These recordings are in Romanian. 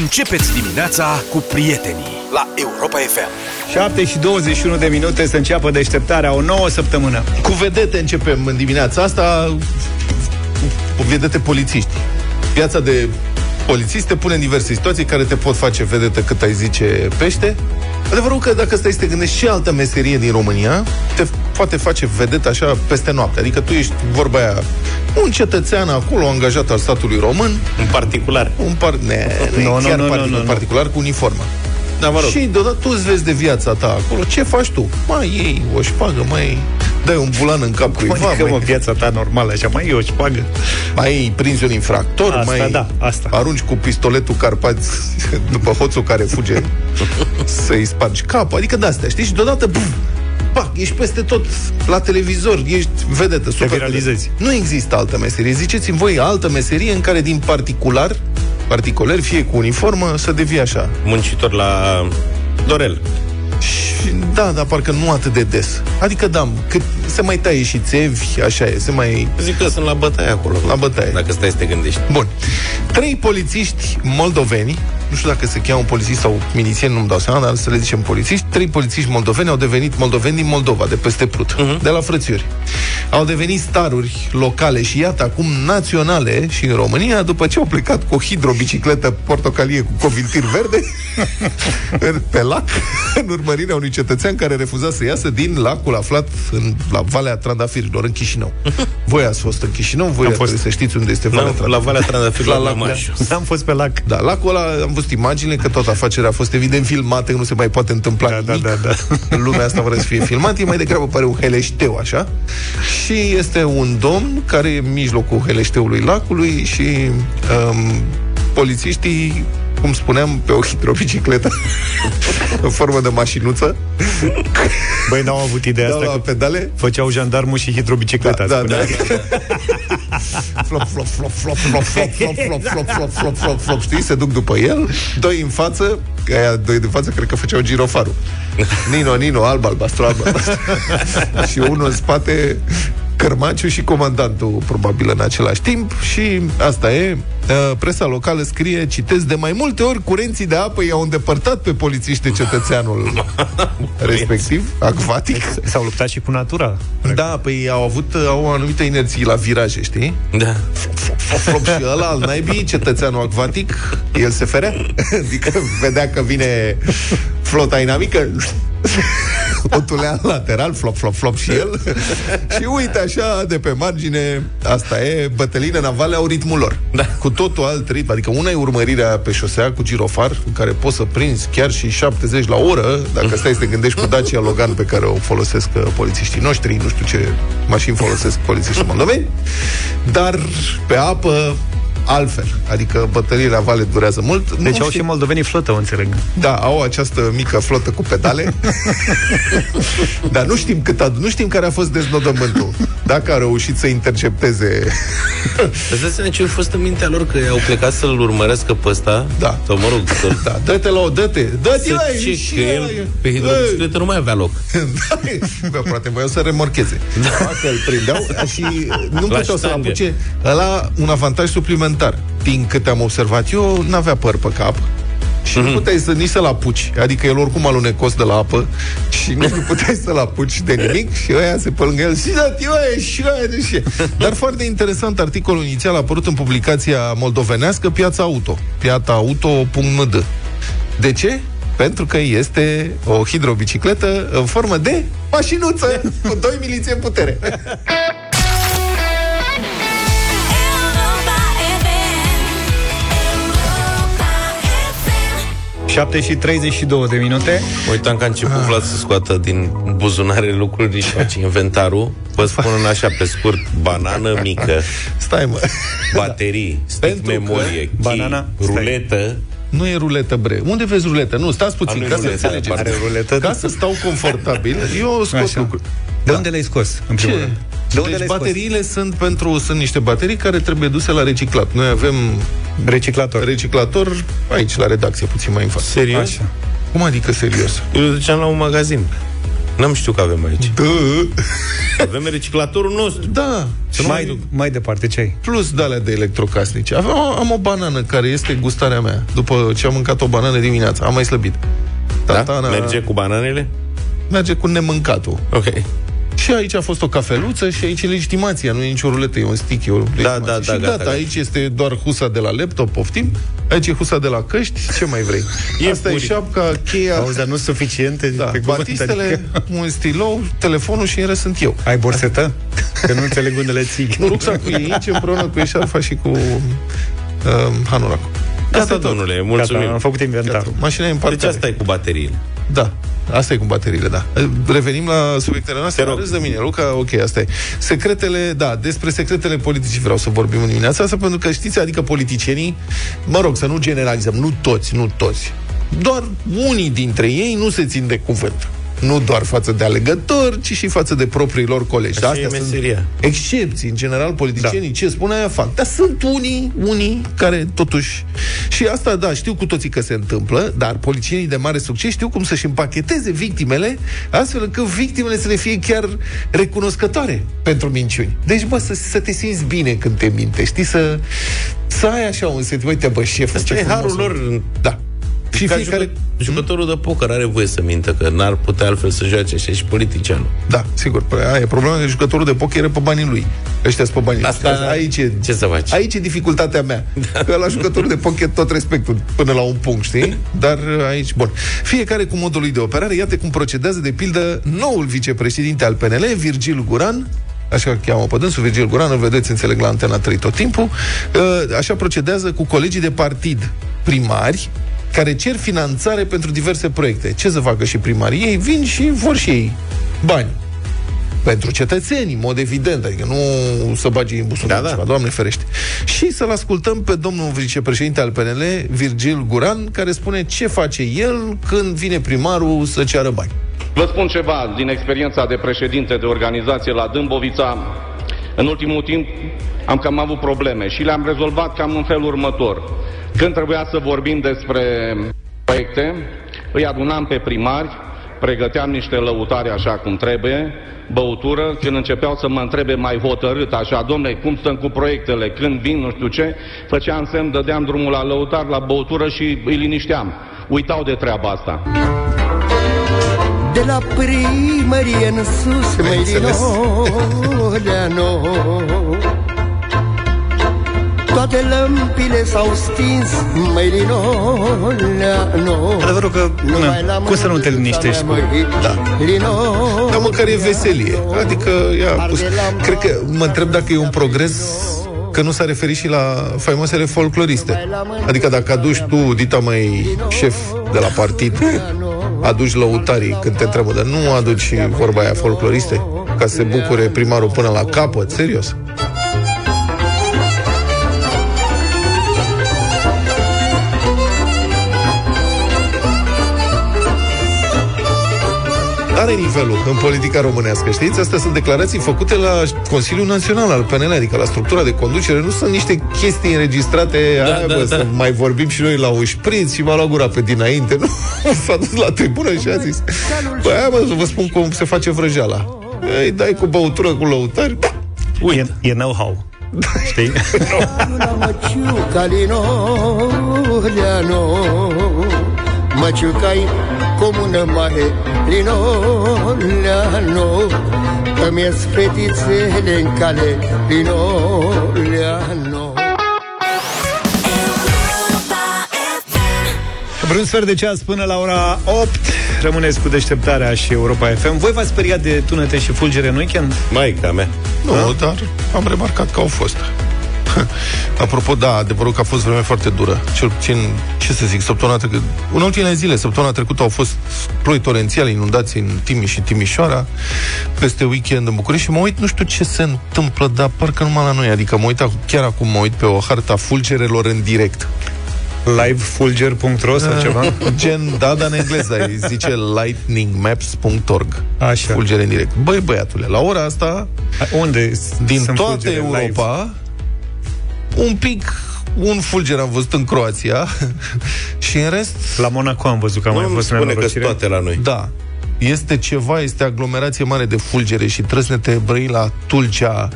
Începeți dimineața cu prietenii la Europa FM. 7 și 21 de minute să înceapă deșteptarea o nouă săptămână. Cu vedete începem în dimineața asta, cu vedete polițiști. Viața de polițist te pune în diverse situații care te pot face vedetă cât ai zice pește. Adevărul că dacă stai să te gândești și altă meserie din România, te poate face vedetă așa peste noapte. Adică tu ești, vorba aia, un cetățean acolo, angajat al statului român. În particular. Un par... Ne, Nu, nu, nu, chiar nu, nu, particular, nu, nu. particular cu uniformă. Da, mă rog. Și deodată tu îți vezi de viața ta acolo. Ce faci tu? Mai iei o șpagă, mai dai un bulan în cap Cum cuiva, adică, mă, mai, viața ta normală, așa, mai e o șpagă. mai prinzi un infractor, Asta mai da, asta. arunci cu pistoletul Carpați după hoțul care fuge să-i spargi capul. Adică de-astea, știi? Și deodată, buf, pac, ești peste tot la televizor, ești vedetă, super viralizezi. Nu există altă meserie. Ziceți-mi voi altă meserie în care din particular, particular, fie cu uniformă, să devii așa. Muncitor la Dorel. Și da, dar parcă nu atât de des. Adică da, cât se mai taie și țevi, așa e, se mai... Zic că sunt la bătaie acolo. La bătaie. Dacă stai să te gândești. Bun. Trei polițiști moldoveni, nu știu dacă se cheamă polițiști sau milițieni, nu-mi dau seama, dar să le zicem polițiști, trei polițiști moldoveni au devenit moldoveni din Moldova, de peste Prut, uh-huh. de la Frățiori. Au devenit staruri locale și iată acum naționale și în România, după ce au plecat cu o hidrobicicletă portocalie cu covintir verde în- pe lac, în urmărirea unui cetățean care refuza să iasă din lacul aflat în, la Valea Trandafirilor, în Chișinău. Voi ați fost în Chișinău, voi Am ați fost. să știți unde este Valea La, la Trandafirilor. Valea Trandafirilor La la, lac, la da. Mașu. Am fost pe lac. Da, lacul ăla am văzut imaginile că toată afacerea a fost evident filmată, că nu se mai poate întâmpla Da, da, nimic. da, da. În lumea asta vrea să fie filmat, e mai degrabă pare un heleșteu, așa. Și este un domn care e în mijlocul heleșteului lacului și um, polițiștii cum spuneam, pe o hidrobicicletă în formă de mașinuță, Băi, n-au avut ideea dau asta la că pedale făceau jandarmul și hidrobicicleta. da, da, spunea. da. flop, flop, flop, flop, flop, flop, flop, flop, flop, flop, flop, flop, flop, știi? Se duc după el, doi în față, că aia doi de față cred că făceau girofarul. Nino, Nino, alb, albastru, alb, albastru. și unul în spate, cărmaciu și comandantul, probabil în același timp. Și asta e, uh, presa locală scrie, citesc, de mai multe ori curenții de apă i-au îndepărtat pe polițiști de cetățeanul respectiv, acvatic. S-au luptat și cu natura. Da, păi au avut au o anumită inerție la viraje, știi? Da. Flop, flop, și ăla al naibii, cetățeanul acvatic, el se ferea. Adică vedea că vine flota inamică, o tulea în lateral, flop, flop, flop și el. și uite așa, de pe margine, asta e, bătăline navale au ritmul lor. Da. Cu totul alt ritm. Adică una e urmărirea pe șosea cu girofar, în care poți să prinzi chiar și 70 la oră, dacă stai să te gândești cu Dacia Logan pe care o folosesc uh, polițiștii noștri, nu știu ce mașini folosesc polițiștii moldoveni, dar pe apă altfel. Adică bătăliile la vale durează mult. Deci Nu au știu- și moldovenii flotă, o înțeleg. da, au această mică flotă cu pedale. Dar nu știm cât a, nu știm care a fost deznodământul. Dacă a reușit să intercepteze Îți dai seama ce a fost în mintea lor că au plecat să-l urmărească pe ăsta? Da. Sau mă rog, să Da, dă-te la o, dă-te, dă-te, să băi, ce, și că el aia. pe hidrobicicletă nu mai avea loc. Da, bă, poate voiau să remorcheze. Dacă îl prindeau și nu La puteau să-l ștangă. apuce. Ăla, un avantaj suplimentar. Din câte am observat eu, n-avea păr pe cap. Și nu puteai să nici să-l apuci. Adică el oricum alunecos de la apă și nici nu puteai să-l apuci de nimic și ăia se pe lângă el și da, tioe, și ăia de și. Dar foarte interesant, articolul inițial a apărut în publicația moldovenească Piața Auto. Piața Auto.md. De ce? Pentru că este o hidrobicicletă în formă de mașinuță cu doi miliții în putere. 7 și 32 de minute. Uitam că a început Vlad să scoată din buzunare lucruri și face inventarul. Vă spun în așa, pe scurt, banană mică, Stai, mă. baterii, stick Pentru că memorie, chei, banana- stai. Ruletă, Nu e ruletă, bre. Unde vezi ruletă? Nu, stați A, puțin, nu e ca să ruletă, înțelegeți. are ruletă. Ca să stau confortabil, eu scot Așa. lucruri. De unde le-ai scos, în primul Ce? rând? De unde deci le-ai scos? bateriile sunt pentru sunt niște baterii care trebuie duse la reciclat. Noi avem Reciclator. reciclator aici la redacție puțin mai în față. serios? Așa. Cum adică serios? Eu duceam la un magazin. N-am știut că avem aici. Da. Avem reciclatorul nostru. Da. Să nu mai duc. Mai, mai departe, ce ai? Plus de alea de electrocasnice. Aveam, am o banană care este gustarea mea. După ce am mâncat o banană dimineața, am mai slăbit. Da? Tatana Merge cu bananele? merge cu nemâncatul. Ok. Și aici a fost o cafeluță și aici e legitimația, nu e nicio ruletă, e un stick, e o legitimație. da, și da, gata, gata, gata. aici este doar husa de la laptop, poftim, aici e husa de la căști, ce mai vrei? E Asta e puri. șapca, cheia, Auzi, dar nu suficiente da, pe cuvânt, batistele, adică- un stilou, telefonul și în rest sunt eu. Ai borsetă? Că nu înțeleg unde le ții. Rucsacul e aici împreună cu eșarfa și cu um, hanuracul. Gata, e tot. domnule, Gata, mulțumim. am făcut inventar. Mașina e în partea Deci asta e cu bateriile. Da. Asta e cu bateriile, da. Revenim la subiectele noastre. Te rog. Râzi de mine, Luca. Ok, asta e. Secretele, da, despre secretele politicii vreau să vorbim în dimineața asta, pentru că știți, adică politicienii, mă rog, să nu generalizăm, nu toți, nu toți. Doar unii dintre ei nu se țin de cuvânt. Nu doar față de alegători, ci și față de proprii lor colegi. Așa e meseria. sunt excepții. În general, politicienii da. ce spun aia fac. Dar sunt unii, unii care totuși... Și asta, da, știu cu toții că se întâmplă, dar politicienii de mare succes știu cum să-și împacheteze victimele, astfel încât victimele să le fie chiar recunoscătoare pentru minciuni. Deci, bă, să, să te simți bine când te minte, știi? Să, să ai așa un sentiment, uite, bă, șeful, Asta ce e harul frumos. lor. Da. Și Ca fiecare... jucă- jucătorul de poker are voie să mintă, că n-ar putea altfel să joace așa și politicianul. Da, sigur. Păi Aia e problema că jucătorul de poker e pe banii lui. Ăștia sunt pe banii lui. Asta- aici e, ce să faci? Aici e dificultatea mea. Că la jucătorul de poker tot respectul până la un punct, știi? Dar aici, bun. Fiecare cu modul lui de operare, iată cum procedează, de pildă, noul vicepreședinte al PNL, Virgil Guran, așa îl cheamă pe dânsul, Virgil Guran, îl vedeți, înțeleg, la Antena 3 tot timpul, Uh, așa procedează cu colegii de partid primari, care cer finanțare pentru diverse proiecte. Ce să facă și primarii? Ei vin și vor și ei bani pentru cetățeni, în mod evident, adică nu să bagi în buzunar Da, da. ceva, Doamne ferește. Și să-l ascultăm pe domnul vicepreședinte al PNL, Virgil Guran, care spune ce face el când vine primarul să ceară bani. Vă spun ceva din experiența de președinte de organizație la Dâmbovița. În ultimul timp am cam avut probleme și le-am rezolvat cam în felul următor. Când trebuia să vorbim despre proiecte, îi adunam pe primari, pregăteam niște lăutare așa cum trebuie, băutură, când începeau să mă întrebe mai hotărât, așa, domne, cum stăm cu proiectele, când vin, nu știu ce, făceam semn, dădeam drumul la lăutar, la băutură și îi linișteam. Uitau de treaba asta. De la primărie în sus, măi din înțeles. Oleano Toate lămpile s-au stins, măi din Oleano Adevărul că, na, cum să nu te liniștești cu... Da. Dar măcar e veselie. Adică, ia, pus, cred că mă întreb dacă e un progres că nu s-a referit și la faimosele folcloriste. Adică dacă aduci tu, dita mai șef de la partid, aduci lăutarii când te întreabă, dar nu aduci și vorba aia folcloriste? Ca să se bucure primarul până la capăt, serios. Are nivelul în politica românească, știți? Astea sunt declarații făcute la Consiliul Național al PNL, adică la structura de conducere. Nu sunt niște chestii înregistrate, da, aia, da, bă, da. să mai vorbim și noi la un șpriț și m-a luat gura pe dinainte. Nu, s-a dus la tribună și a zis, băi, aia, bă, să vă spun cum se face vrăjeala. Îi dai cu băutură, cu lăutari, E, e know-how. Știi? La măciuca din Oleano Măciuca-i comună mare din Oleano Îmi ies fetițele în cale din Oleano Europa FM. Vreun sfert de ceas până la ora 8 Rămâneți cu deșteptarea și Europa FM Voi v-ați speriat de tunete și fulgere în weekend? Maica mea. Nu, dar am remarcat că au fost. Apropo, da, adevărul că a fost vreme foarte dură. Cel puțin, ce să zic, săptămâna trecută, în ultimele zile, săptămâna trecută au fost ploi torențiale, inundații în Timiș și Timișoara, peste weekend în București și mă uit, nu știu ce se întâmplă, dar parcă numai la noi, adică mă uit, ac- chiar acum mă uit pe o harta a fulgerelor în direct. livefulger.ro sau ceva? Gen, da, dar în engleză, îi zice lightningmaps.org. Așa. Fulgere în direct. Băi, băiatule, la ora asta, Unde din sunt toată fulgere live? Europa, un pic, un fulger am văzut în Croația și în rest, La Monaco am văzut că a mai Nu îmi fost spune că nenorocire. toate la noi. da. este ceva, este aglomerație mare de fulgere și trăsnete Brăila, Tulcea,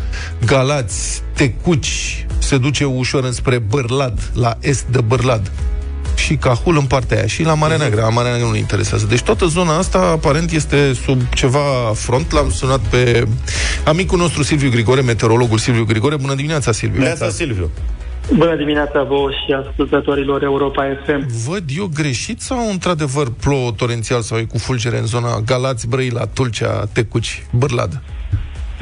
Galați, Tecuci, se duce ușor înspre Bârlad, la est de Bârlad și Cahul în partea aia și la Marea Neagră. La Marea Neagră nu interesează. Deci toată zona asta aparent este sub ceva front. L-am sunat pe amicul nostru Silviu Grigore, meteorologul Silviu Grigore. Bună dimineața, Silviu! Neața Silviu. Bună dimineața vouă și ascultătorilor Europa FM. Văd eu greșit sau într-adevăr plouă torențial sau e cu fulgere în zona Galați, Brăila, Tulcea, Tecuci, Bârlad?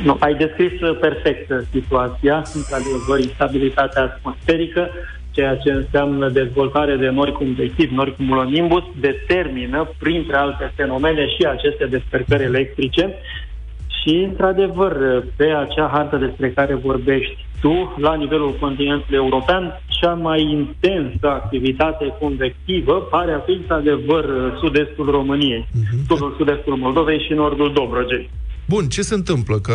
Nu, ai descris uh, perfect uh, situația, într-adevăr, instabilitatea atmosferică, ceea ce înseamnă dezvoltare de nori convectiv, nori cumulonimbus, determină, printre alte fenomene, și aceste despercări electrice. Și, într-adevăr, pe acea hartă despre care vorbești tu, la nivelul continentului european, cea mai intensă activitate convectivă pare a fi, într-adevăr, sud-estul României, uh-huh. sud-estul Moldovei și nordul Dobrogei. Bun, ce se întâmplă? Că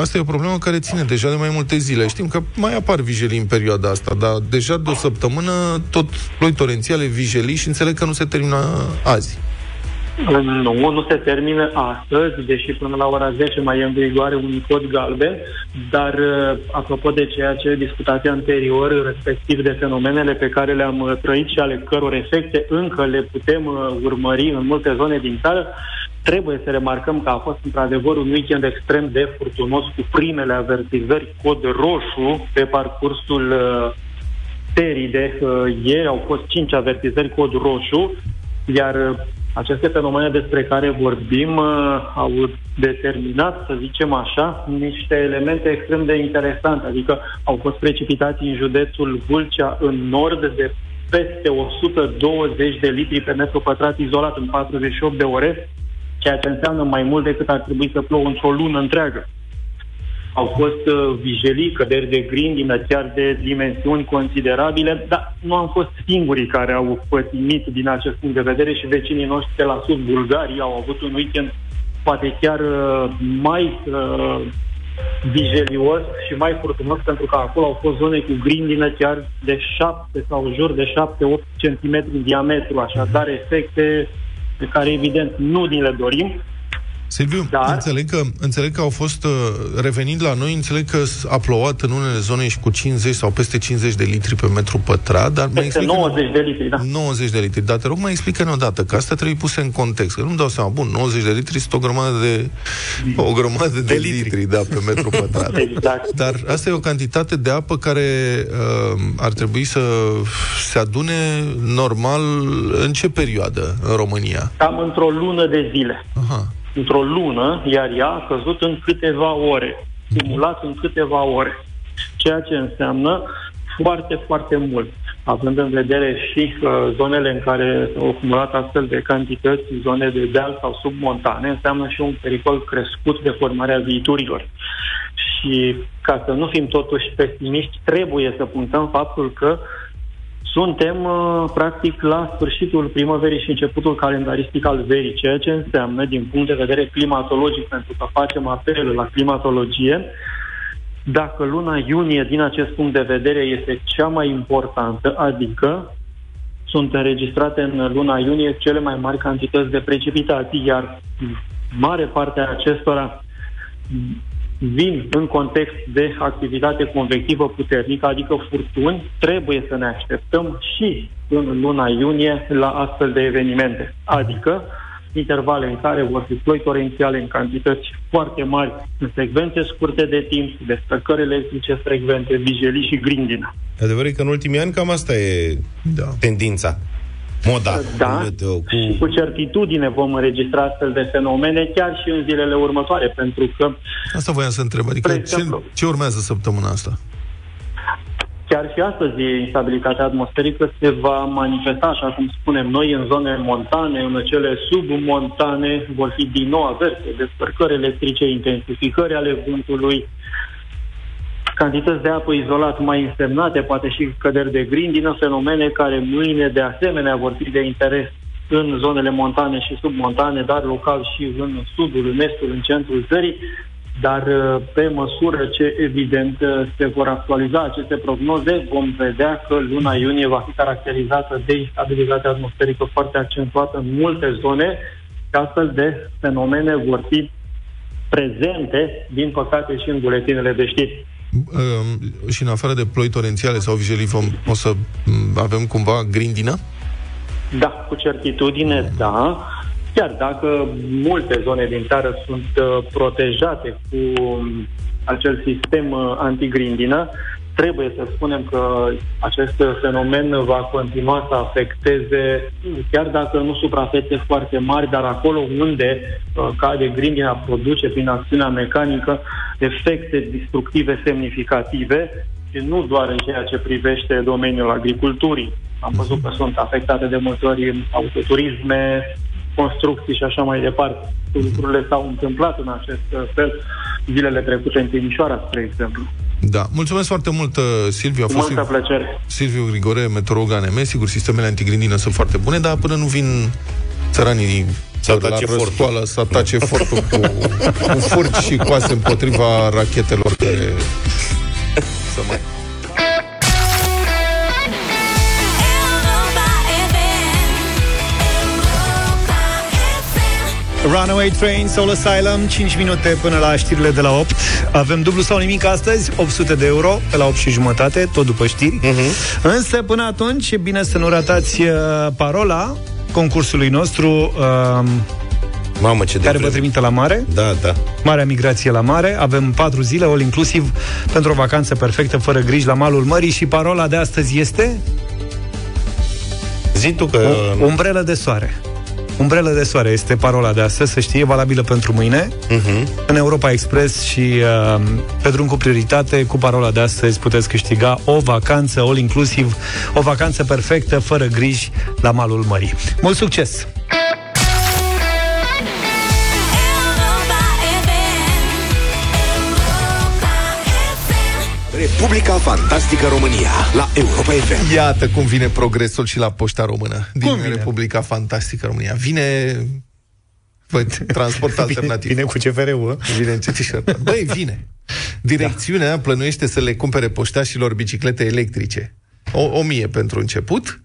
asta e o problemă care ține deja de mai multe zile. Știm că mai apar vijelii în perioada asta, dar deja de o săptămână tot ploi torențiale, vijelii și înțeleg că nu se termină azi. Nu, nu se termină astăzi, deși până la ora 10 mai e în vigoare un cod galben, dar uh, apropo de ceea ce discutați anterior, respectiv de fenomenele pe care le-am uh, trăit și ale căror efecte încă le putem uh, urmări în multe zone din țară, trebuie să remarcăm că a fost într-adevăr un weekend extrem de furtunos cu primele avertizări cod roșu pe parcursul serii de ieri. Au fost cinci avertizări cod roșu, iar aceste fenomene despre care vorbim uh, au determinat, să zicem așa, niște elemente extrem de interesante. Adică au fost precipitații în județul Vulcea în nord de peste 120 de litri pe metru pătrat izolat în 48 de ore, ceea ce înseamnă mai mult decât ar trebui să plouă într-o lună întreagă. Au fost uh, vijelii, căderi de grindină, chiar de dimensiuni considerabile, dar nu am fost singurii care au pătimit din acest punct de vedere și vecinii noștri de la sud, Bulgaria, au avut un weekend poate chiar uh, mai uh, vigelios și mai furtunos, pentru că acolo au fost zone cu grindină chiar de 7 sau jur de 7-8 cm în diametru, așadar efecte pe care evident nu ni le dorim. Silviu, Dar... înțeleg, că, înțeleg că au fost, uh, revenind la noi, înțeleg că a plouat în unele zone și cu 50 sau peste 50 de litri pe metru pătrat, dar mai explică 90 de litri, da. 90 de litri, dar te rog mai explică-ne odată, că asta trebuie puse în context, că nu-mi dau seama, bun, 90 de litri sunt o grămadă de, o grămadă de, de litri. litri, da, pe metru pătrat. exact. Dar asta e o cantitate de apă care uh, ar trebui să se adune normal în ce perioadă în România? Cam într-o lună de zile. Aha într-o lună, iar ea a căzut în câteva ore, simulat în câteva ore. Ceea ce înseamnă foarte, foarte mult, având în vedere și uh, zonele în care s-au acumulat astfel de cantități, zone de deal sau submontane, înseamnă și un pericol crescut de formarea viiturilor. Și ca să nu fim totuși pesimiști, trebuie să punctăm faptul că suntem, uh, practic, la sfârșitul primăverii și începutul calendaristic al verii, ceea ce înseamnă, din punct de vedere climatologic, pentru că facem apel la climatologie, dacă luna iunie, din acest punct de vedere, este cea mai importantă, adică sunt înregistrate în luna iunie cele mai mari cantități de precipitații, iar mare parte a acestora vin în context de activitate convectivă puternică, adică furtuni, trebuie să ne așteptăm și în luna iunie la astfel de evenimente. Adică intervale în care vor fi ploi torențiale în cantități foarte mari, în secvențe scurte de timp, descărcări electrice frecvente, vijelii și grindină. Adevărul că în ultimii ani cam asta e da. tendința moda. Da, meteo, cu... și cu certitudine vom înregistra astfel de fenomene chiar și în zilele următoare, pentru că... Asta voiam să întreb, adică ce, ce urmează săptămâna asta? Chiar și astăzi instabilitatea atmosferică se va manifesta, așa cum spunem noi, în zone montane, în cele submontane vor fi din nou averse, descărcări electrice, intensificări ale vântului, cantități de apă izolat mai însemnate, poate și căderi de grindină, fenomene care mâine de asemenea vor fi de interes în zonele montane și submontane, dar local și în sudul, în estul, în centrul țării, dar uh, pe măsură ce evident uh, se vor actualiza aceste prognoze, vom vedea că luna iunie va fi caracterizată de instabilitate atmosferică foarte accentuată în multe zone, Și astfel de fenomene vor fi prezente, din păcate, și în buletinele de știri. Uh, și în afară de ploi torențiale sau vijelii, vom, o să m, avem cumva grindină? Da, cu certitudine, da. Chiar dacă multe zone din țară sunt uh, protejate cu um, acel sistem uh, antigrindină, trebuie să spunem că acest fenomen va continua să afecteze, chiar dacă nu suprafețe foarte mari, dar acolo unde uh, cade grindina produce prin acțiunea mecanică efecte destructive semnificative și nu doar în ceea ce privește domeniul agriculturii. Am văzut că sunt afectate de multe ori autoturisme, construcții și așa mai departe. Lucrurile s-au întâmplat în acest fel zilele trecute în Timișoara, spre exemplu. Da. Mulțumesc foarte mult, uh, Silviu. A Cu fost multă Silviu, plăcere. Silviu Grigore, meteorolog ANM. Sigur, sistemele antigrindină sunt foarte bune, dar până nu vin țăranii Să atace la fortul. răscoală, să atace fortul cu, cu furci și coase împotriva rachetelor care să mai... Runaway Train, Soul Asylum 5 minute până la știrile de la 8 Avem dublu sau nimic astăzi 800 de euro pe la 8 și jumătate Tot după știri. Uh-huh. Însă până atunci e bine să nu ratați uh, parola Concursului nostru uh, Mamă, ce de Care vă vreme. trimite la mare. Da, da. Marea migrație la mare. Avem 4 zile, all inclusiv Pentru o vacanță perfectă, fără griji la malul mării. Și parola de astăzi este? Zi tu că... o, Umbrelă de soare Umbrelă de soare este parola de astăzi, să știe, valabilă pentru mâine. Mhm. În Europa Express și uh, pe drum cu prioritate, cu parola de astăzi puteți câștiga o vacanță all inclusiv, o vacanță perfectă, fără griji, la malul mării. Mult succes! Republica Fantastică România la Europa FM. Iată cum vine progresul și la Poșta Română din Cum vine? Republica Fantastică România. Vine Băi, transport alternativ. Vine cu CFR-ul, Vine încetișor. Băi, vine. Direcțiunea da. plănuiește să le cumpere poștașilor biciclete electrice. O, o mie pentru început,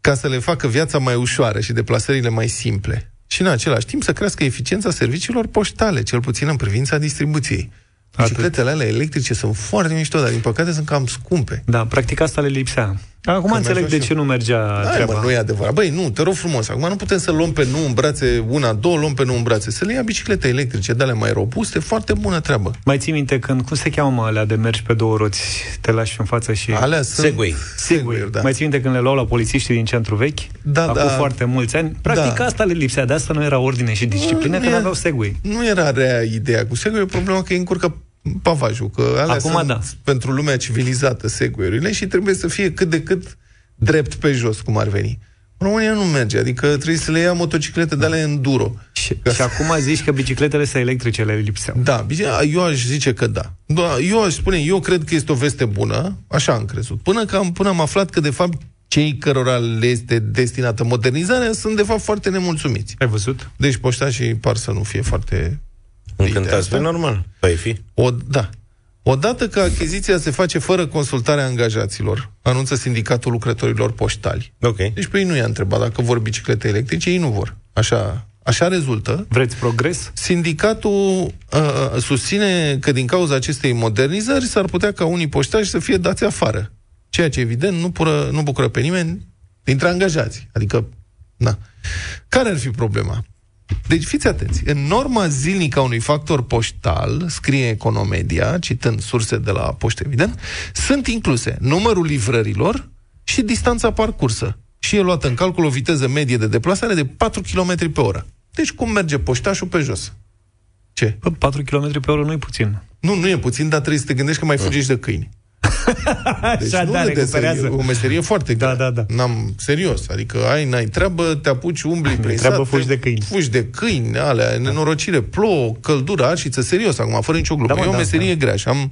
ca să le facă viața mai ușoară și deplasările mai simple. Și în același timp să crească eficiența serviciilor poștale, cel puțin în privința distribuției. Bicicletele alea electrice sunt foarte mișto, dar din păcate sunt cam scumpe. Da, practic asta le lipsea. Acum Că înțeleg mergeau de și ce nu mergea Hai, treaba. mă, nu e adevărat. Băi, nu, te rog frumos. Acum nu putem să luăm pe nu în brațe una, două, luăm pe nu în brațe. Să le ia biciclete electrice, de alea mai robuste, foarte bună treabă. Mai ții minte când, cum se cheamă mă, alea de mergi pe două roți, te lași în față și... Alea sunt... Segway. Segway, da. Mai ții minte când le luau la polițiștii din centru vechi? Da, Acum da. foarte mulți ani. Practic Da. asta le lipsea, de asta nu era ordine și disciplină, Nu că e- nu aveau Segway. Nu era rea ideea cu Segway, e problema că îi încurcă pavajul, că alea Acum sunt da. pentru lumea civilizată Segway-urile și trebuie să fie cât de cât drept pe jos, cum ar veni. În România nu merge, adică trebuie să le ia motociclete de alea enduro. Și, și acum zici că bicicletele să electrice le lipseau. Da, bine, eu aș zice că da. Da, Eu aș spune, eu cred că este o veste bună, așa am crezut. Până, că am, până am aflat că, de fapt, cei cărora le este destinată modernizarea sunt, de fapt, foarte nemulțumiți. Ai văzut? Deci poștașii par să nu fie foarte... de ideea Încântați, asta. pe normal. Păi fi. O, da. Odată că achiziția se face fără consultarea angajaților, anunță sindicatul lucrătorilor poștali. Ok. Deci pe ei nu i-a întrebat dacă vor biciclete electrice, ei nu vor. Așa, așa rezultă. Vreți progres? Sindicatul uh, susține că din cauza acestei modernizări s-ar putea ca unii poștași să fie dați afară. Ceea ce, evident, nu, pură, nu bucură pe nimeni dintre angajați. Adică, na. Care ar fi problema? Deci fiți atenți. În norma zilnică a unui factor poștal, scrie Economedia, citând surse de la poștă, evident, sunt incluse numărul livrărilor și distanța parcursă. Și e luată în calcul o viteză medie de deplasare de 4 km pe oră. Deci cum merge poștașul pe jos? Ce? Bă, 4 km pe oră nu e puțin. Nu, nu e puțin, dar trebuie să te gândești că mai fugi și de câini. Deci Așa, nu da, râdeți, recuperează. e o meserie foarte Da, grea. da, da. N-am, serios, adică ai, n-ai treabă, te apuci, umbli prin treabă, sat, fugi te- de câini. Fugi de câini, alea, nenorocire, plouă, căldură, arșiță, serios, acum, fără nicio glumă. Da, mă, e o da, meserie grea și am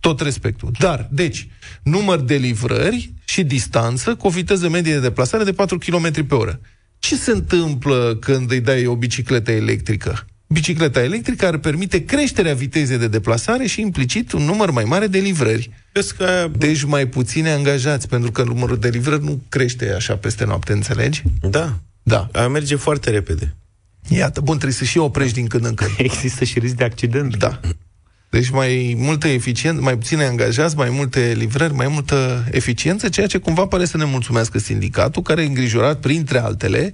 tot respectul. Dar, deci, număr de livrări și distanță cu o viteză medie de deplasare de 4 km pe oră. Ce se întâmplă când îi dai o bicicletă electrică? Bicicleta electrică ar permite creșterea vitezei de deplasare și implicit un număr mai mare de livrări. Vezi că... Deci mai puține angajați, pentru că numărul de livrări nu crește așa peste noapte, înțelegi? Da. Da. A merge foarte repede. Iată, bun, trebuie să și oprești din când în când. Există și risc de accident. Da. Deci mai multă eficiență, mai puține angajați, mai multe livrări, mai multă eficiență, ceea ce cumva pare să ne mulțumească sindicatul, care e îngrijorat, printre altele,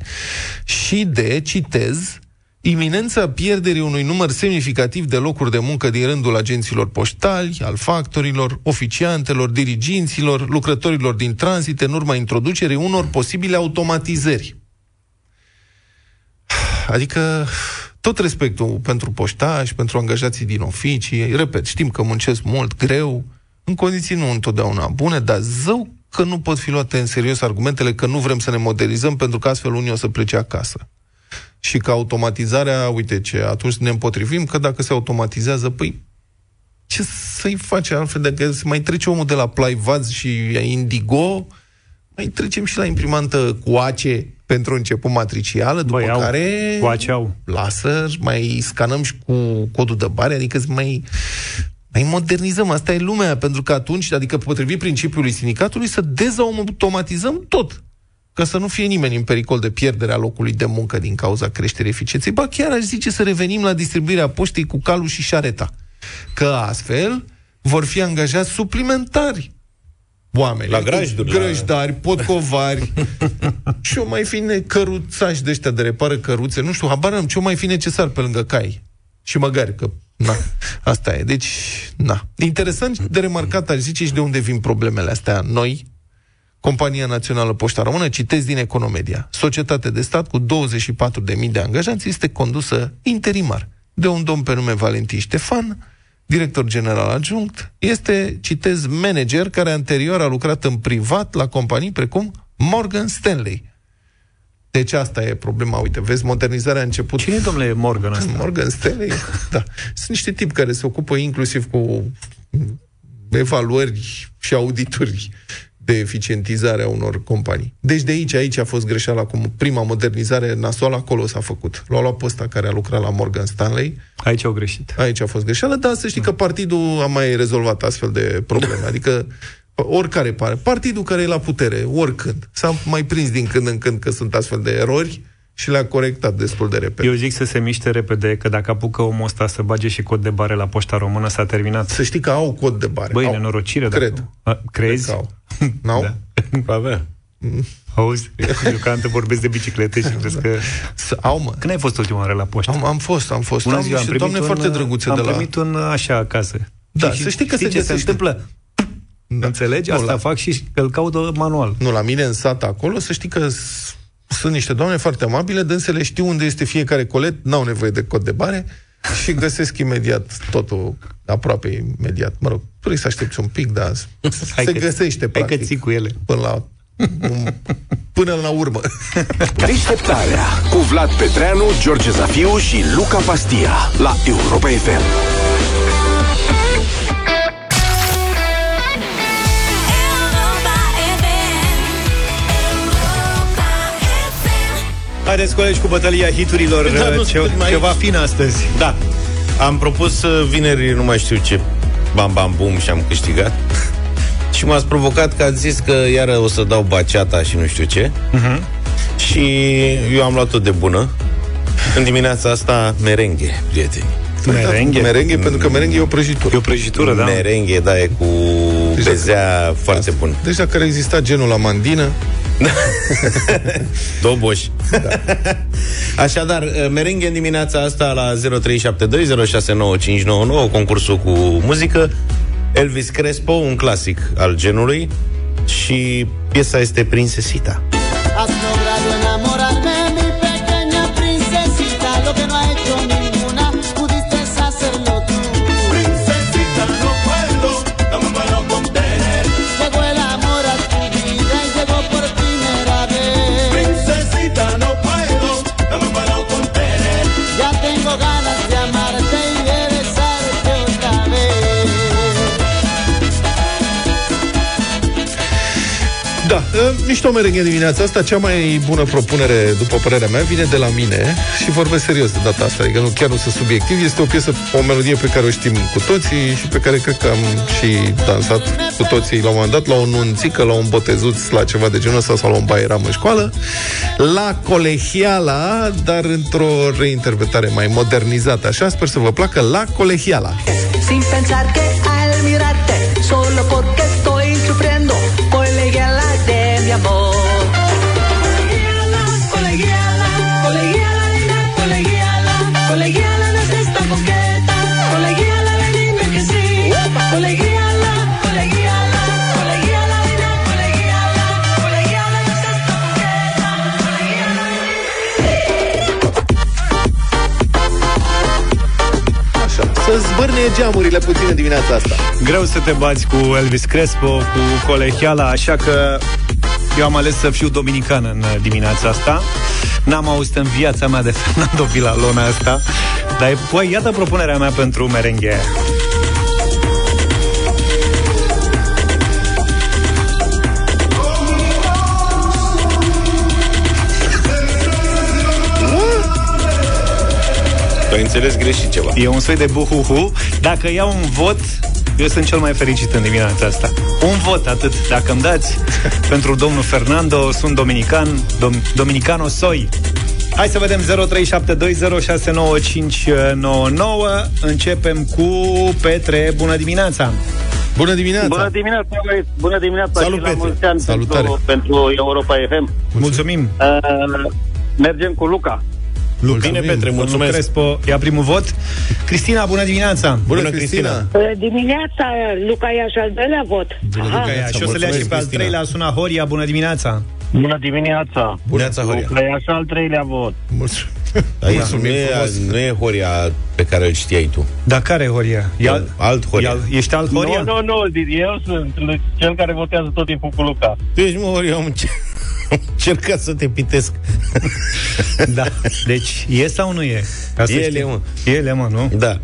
și de, citez, iminența pierderii unui număr semnificativ de locuri de muncă din rândul agenților poștali, al factorilor, oficiantelor, diriginților, lucrătorilor din tranzit în urma introducerii unor posibile automatizări. Adică tot respectul pentru poștași, pentru angajații din oficii, repet, știm că muncesc mult, greu, în condiții nu întotdeauna bune, dar zău că nu pot fi luate în serios argumentele că nu vrem să ne modernizăm pentru că astfel unii o să plece acasă. Și că automatizarea, uite ce, atunci ne împotrivim că dacă se automatizează, păi ce să-i face altfel dacă se mai trece omul de la Playvaz și Indigo, mai trecem și la imprimantă cu ace pentru început matricială, după Băi, au. care Cu ace au. lasă, mai scanăm și cu codul de bare, adică să mai, mai modernizăm. Asta e lumea, pentru că atunci, adică potrivit principiului sindicatului, să dezautomatizăm tot. Ca să nu fie nimeni în pericol de pierderea locului de muncă din cauza creșterii eficienței. Ba chiar aș zice să revenim la distribuirea poștei cu calul și șareta. Că astfel vor fi angajați suplimentari oameni. La grajduri, la- Grăjdari, potcovari. și o mai fi ne- căruțași de ăștia de repară căruțe, nu știu, habar am ce o mai fi necesar pe lângă cai. Și măgari, că na, asta e. Deci, na. Interesant de remarcat, aș zice, și de unde vin problemele astea noi, Compania Națională Poșta Română, citesc din Economedia. Societate de stat cu 24.000 de angajați este condusă interimar de un domn pe nume Valentin Ștefan, director general adjunct, este, citez, manager care anterior a lucrat în privat la companii precum Morgan Stanley. Deci asta e problema. Uite, vezi, modernizarea a început... Cine e, domnule Morgan ăsta? Morgan Stanley? Da. Sunt niște tipi care se ocupă inclusiv cu evaluări și audituri de eficientizare a unor companii. Deci de aici, aici a fost greșeala, cum prima modernizare nasoală acolo s-a făcut. L-a luat pe ăsta care a lucrat la Morgan Stanley, Aici au greșit. aici a fost greșeală, dar să știi că partidul a mai rezolvat astfel de probleme. Adică oricare pare. Partidul care e la putere, oricând. S-a mai prins din când în când că sunt astfel de erori și le-a corectat destul de repede. Eu zic să se miște repede, că dacă apucă omul ăsta să bage și cod de bare la poșta română, s-a terminat. Să știi că au cod de bare. Băi, au. nenorocire. Cred. Dacă... A, crezi? Cred că au. N-au? Da. Avea. Auzi? Eu ca te vorbesc de biciclete și crezi că... Să, au, mă. Când ai fost ultima oară la poștă? Am, am fost, am fost. Bună am ziua, am niște primit doamne un, foarte drăguțe am de la... primit un așa acasă. Da, și, să știi că știi se ce se găsește. întâmplă? Da. Înțelegi? Nu, Asta la- fac și îl caut manual. Nu, la mine în sat acolo, să știi că s- sunt niște doamne foarte amabile, dânsele știu unde este fiecare colet, n-au nevoie de cod de bare și găsesc imediat totul, aproape imediat. Mă rog, trebuie să aștepți un pic, dar Hai se că- găsește, Hai că practic, ții cu ele. până la, un- până la urmă. Deșteptarea cu Vlad Petreanu, George Zafiu și Luca Pastia la Europa FM. Haideți, colegi, cu bătălia hiturilor, Da, nu, ce, suntem aici. ceva fin astăzi. Da. Am propus uh, vineri, nu mai știu ce, bam, bam, bum și am câștigat. și m-ați provocat că ați zis că iară o să dau baceata și nu știu ce. Mhm. Și eu am luat-o de bună. În dimineața asta, merenghe, prieteni. Merenghe. Merenghe, pentru că merenghe e o prăjitură. E o prăjitură, da? Merenghe, da, e cu Deci bezea foarte bun. Deci dacă ar exista genul la mandină, Doboș. Da. Așadar, uh, merenghe în dimineața asta la 0372069599, concursul cu muzică. Elvis Crespo, un clasic al genului și piesa este Princesita. Has mișto mișto merenghe dimineața asta. Cea mai bună propunere, după părerea mea, vine de la mine și vorbesc serios de data asta. Adică nu, chiar nu sunt subiectiv. Este o piesă, o melodie pe care o știm cu toții și pe care cred că am și dansat cu toții la un moment dat, la o nunțică, la un botezuț, la ceva de genul ăsta sau la un baieram în școală. La Colegiala, dar într-o reinterpretare mai modernizată. Așa, sper să vă placă La Colegiala. sin pensar que al mirarte, solo porque Să zbârne geamurile puțin în dimineața asta. Greu să te bați cu Elvis Crespo, cu Colegiala, așa că eu am ales să fiu dominican în uh, dimineața asta. N-am auzit în viața mea de Fernando Villalona asta, dar băi, iată propunerea mea pentru merenghe. Tu ai înțeles greșit ceva. E un soi de buhuhu. Dacă iau un vot, eu sunt cel mai fericit în dimineața asta. Un vot, atât. Dacă îmi dați pentru domnul Fernando, sunt dominican, dom- dominicano soi. Hai să vedem 0372069599. Începem cu Petre. Bună dimineața! Bună dimineața! Bună dimineața, băieți! Bună dimineața Salut, și la Petre. mulți ani Salutare. pentru, pentru Europa FM. Mulțumim! Uh, mergem cu Luca. Mulțumim. Bine, Petre, Domnul mulțumesc. Crespo ia primul vot. Cristina, bună dimineața! Bună, Bună, Cristina! Cristina. Bună dimineața, Luca ia și al doilea vot. Aha. Luca ia. Și o să le ia și mulțumesc, pe al Cristina. treilea, suna Horia, bună dimineața! Bună dimineața! Buneața, Horia. Luca ia și al treilea vot. Mulțumim. Aici nu Mulțumim e, frumos. nu e Horia pe care îl știai tu. Dar care Horia? E al, alt Horia. e al- ești alt Horia? Nu, nu, nu, eu sunt cel care votează tot timpul cu Luca. Tu ești, mă, Horia, am încer- am încercat să te pitesc. Da. Deci, e sau nu e? Ca să Ele, știm. mă. Ele, mă, nu? Da.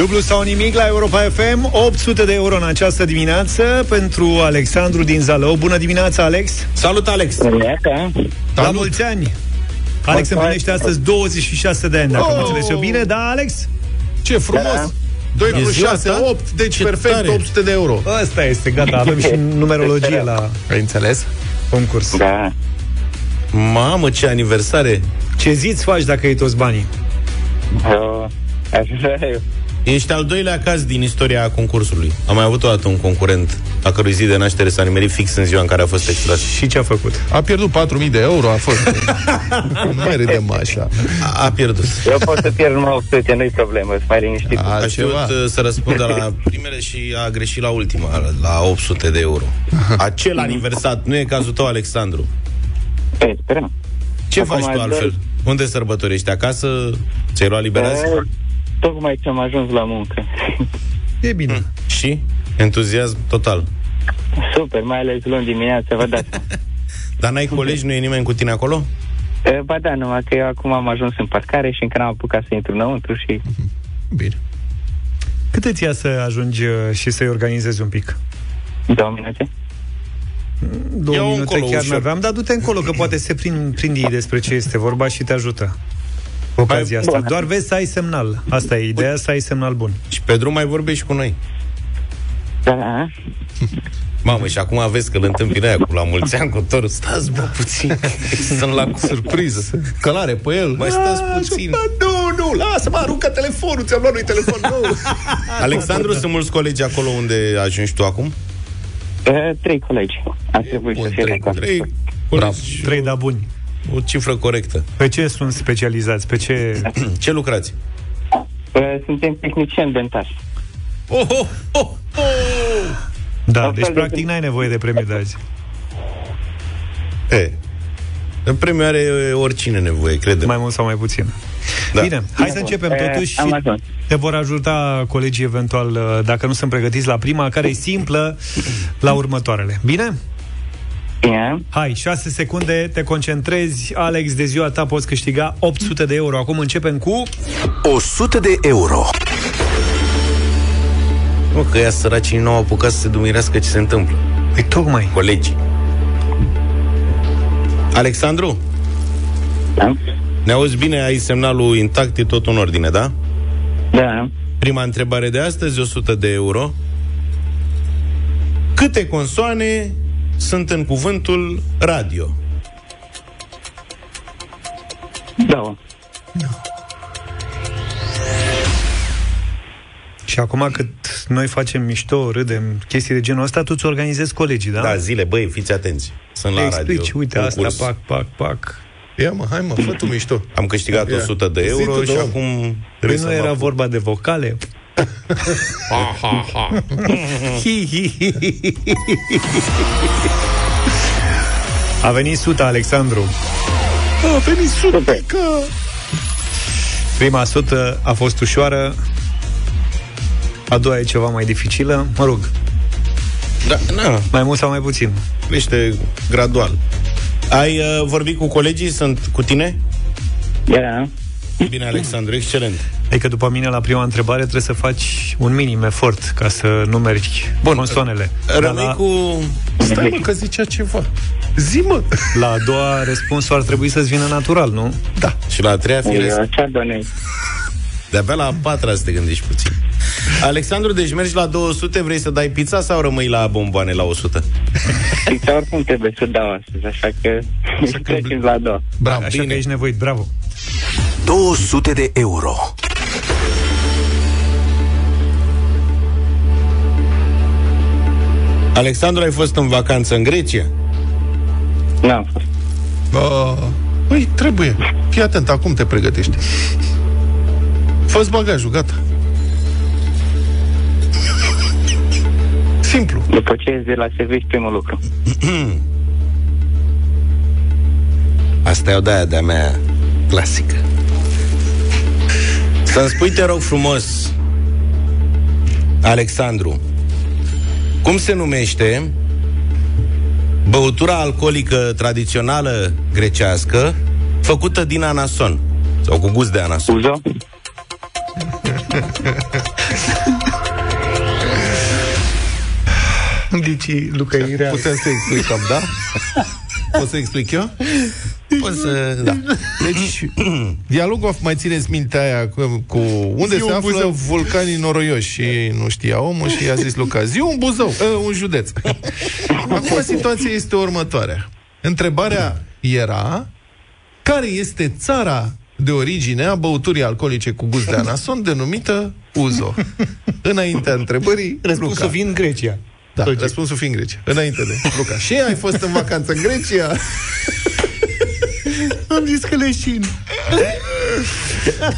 Dublu sau nimic la Europa FM 800 de euro în această dimineață Pentru Alexandru din Zalău Bună dimineața, Alex Salut, Alex! La mulți ani Alex împlinește astăzi 26 de ani Dacă oh! am înțeles eu bine, da, Alex? Ce frumos! 2 plus 6, 8, deci Ce perfect, tare. 800 de euro. Ăsta este, gata, avem și numerologie la Ai înțeles? concurs Da. Mamă, ce aniversare! Ce zi îți faci dacă iei toți banii? Uh, aș vrea eu. Ești al doilea caz din istoria concursului. Am mai avut o dată un concurent a cărui zi de naștere s-a nimerit fix în ziua în care a fost extras. Și ce a făcut? A pierdut 4.000 de euro, a fost... nu mai râdem așa. A, a pierdut. Eu pot să pierd numai 800, nu-i problemă, să mai liniștit. A Altceva. știut uh, să răspundă la primele și a greșit la ultima, la 800 de euro. Acel aniversat, nu e cazul tău, Alexandru. Ei, sperăm. Ce Acum faci tu doi- altfel? Unde sărbătorești? Acasă? Ți-ai luat liber azi? Uh, Tocmai ce am ajuns la muncă. E bine Și? Entuziasm total. Super, mai ales luni dimineața, vă dați. seama. Dar n-ai colegi? Nu e nimeni cu tine acolo? Uh, Ba da, numai că eu acum am ajuns în parcare și încă n-am apucat să intru înăuntru și Bine. Cât îți ia să ajungi uh, și să-i organizezi un pic? două minute. Două Ia-o minute încolo, chiar ușor. n-aveam, dar du-te încolo, că poate se prind, prind ei despre ce este vorba și te ajută. Cu Ocazia asta. Bun. Doar vezi să ai semnal. Asta e ideea, să ai semnal bun. Și pe drum mai vorbești cu noi. Da, da. Mamă, și acum vezi că îl întâmpină aia cu la mulți ani cu torul. Stați, bă, puțin. Sunt la Surpriză. Călare pe el. Mai stați puțin. Nu, nu, lasă-mă, aruncă telefonul, ți-am luat lui telefon nou. Alexandru, sunt mulți colegi acolo unde ajungi tu acum? Uh, Trei colegi. Ar trebui să fie trei, acolo. trei, colegi. Trei da buni. O cifră corectă. Pe ce sunt specializați? Pe ce... Ce lucrați? Uh, Suntem tehnicieni dentari. Oh, oh, oh, oh! Da, Altfel deci de- practic n-ai nevoie de premiu de azi. E, în premiu are oricine nevoie, crede Mai mult sau mai puțin. Da. Bine, hai să începem Eh, totuși am și ajuns. te vor ajuta colegii eventual, uh, dacă nu sunt pregătiți la prima, care e simplă, la următoarele. Bine? Bine. Hai, 6 secunde, te concentrezi. Alex, de ziua ta poți câștiga 800 de euro. Acum începem cu... 100 de euro. Nu, că ea săracii nu au apucat să se dumirească ce se întâmplă. Păi tocmai. Colegii. Alexandru, Da. ne auzi bine, ai semnalul intact, e tot în ordine, da? Da. Prima întrebare de astăzi, 100 de euro. Câte consoane sunt în cuvântul radio? Două. Și acum cât noi facem mișto, râdem, chestii de genul ăsta, tu ți organizezi colegii, da? Da, zile, băi, fiți atenți. Sunt Le la explici, radio. uite, asta, concurs. pac, pac, pac. Ia mă, hai mă, fă tu mișto. Am câștigat Ia. 100 de Zi euro tu, și domn. acum Păi trebuie nu să era mă apuc. vorba de vocale? Ha, ha, ha. Hi, hi, hi, hi, hi. A venit suta, Alexandru. A venit supică. Prima sută a fost ușoară, a doua e ceva mai dificilă. Mă rog, Da, na, mai mult sau mai puțin. crește gradual. Ai uh, vorbit cu colegii? Sunt cu tine? Da. Bine, Alexandru, excelent. Adică după mine la prima întrebare trebuie să faci un minim efort ca să numeri Bun, consonele. Dar Rămâi la, cu... Stai mă, că zicea ceva. Zi mă. la a doua răspunsul ar trebui să-ți vină natural, nu? Da. Și la a treia firesc. Eu ce donez? De-abia la a patra să te gândești puțin. Alexandru, deci mergi la 200, vrei să dai pizza sau rămâi la bomboane la 100? Pizza oricum trebuie să dau astăzi, așa că trecem la a doua. Bravo, Așa că ești nevoit, bravo. 200 de euro. Alexandru, ai fost în vacanță în Grecia? N-am fost. Uh, păi, trebuie. Fii atent, acum te pregătești. fă bagajul, gata. Simplu. După ce ies de la serviciu, primul lucru. Asta e o de-aia de-a mea clasică. Să-mi spui, te rog frumos, Alexandru, cum se numește băutura alcoolică tradițională grecească făcută din anason sau cu gust de anason? Uza? Dici, Luca, Putem să-i explicăm, da? Pot să explic eu? Pot să... Da. Deci, Dialogov, mai țineți minte aia cu, cu unde Zi se un află Buzău. vulcanii noroioși și nu știa omul și i-a zis Luca, zi un Buzău, uh, un județ. Acum situația este următoarea. Întrebarea era care este țara de origine a băuturii alcoolice cu gust de anason denumită Uzo. Înaintea întrebării, Răspunsul Luca. fiind Grecia. Da, Logic. răspunsul fiind Grecia. Înainte de Luca. Și ai fost în vacanță în Grecia? Am zis că leșin.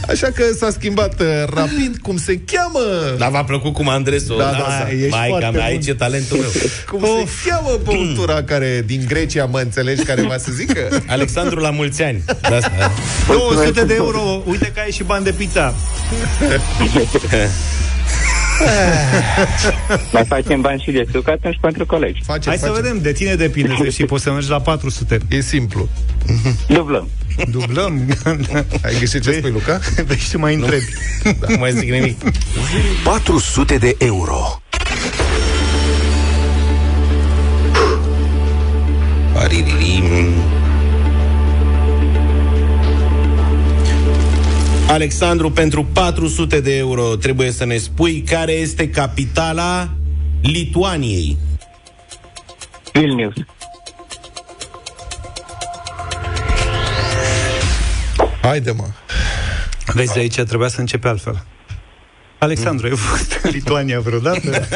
Așa că s-a schimbat uh, rapid cum se cheamă. Dar v-a plăcut cum am adres-o? Da, da, da, ești Maica foarte mea, bun. aici e talentul meu. Cum se cheamă băutura care din Grecia, mă înțelegi, care va să zică? Alexandru la mulți ani. De asta. 200 de euro. Uite că ai și bani de pizza. Mai facem bani și de suc atunci pentru colegi. Face, Hai să vedem, de tine depinde, să știi, poți să mergi la 400. E simplu. Dublăm. Dublăm. Ai găsit ce spui, Luca? Vezi ce mai întrebi. Nu mai zic nimic. 400 de euro. Pariririm. Alexandru, pentru 400 de euro trebuie să ne spui care este capitala Lituaniei. Vilnius. Haide, mă. Vezi, de aici trebuia să începe altfel. Alexandru, ai fost în Lituania vreodată?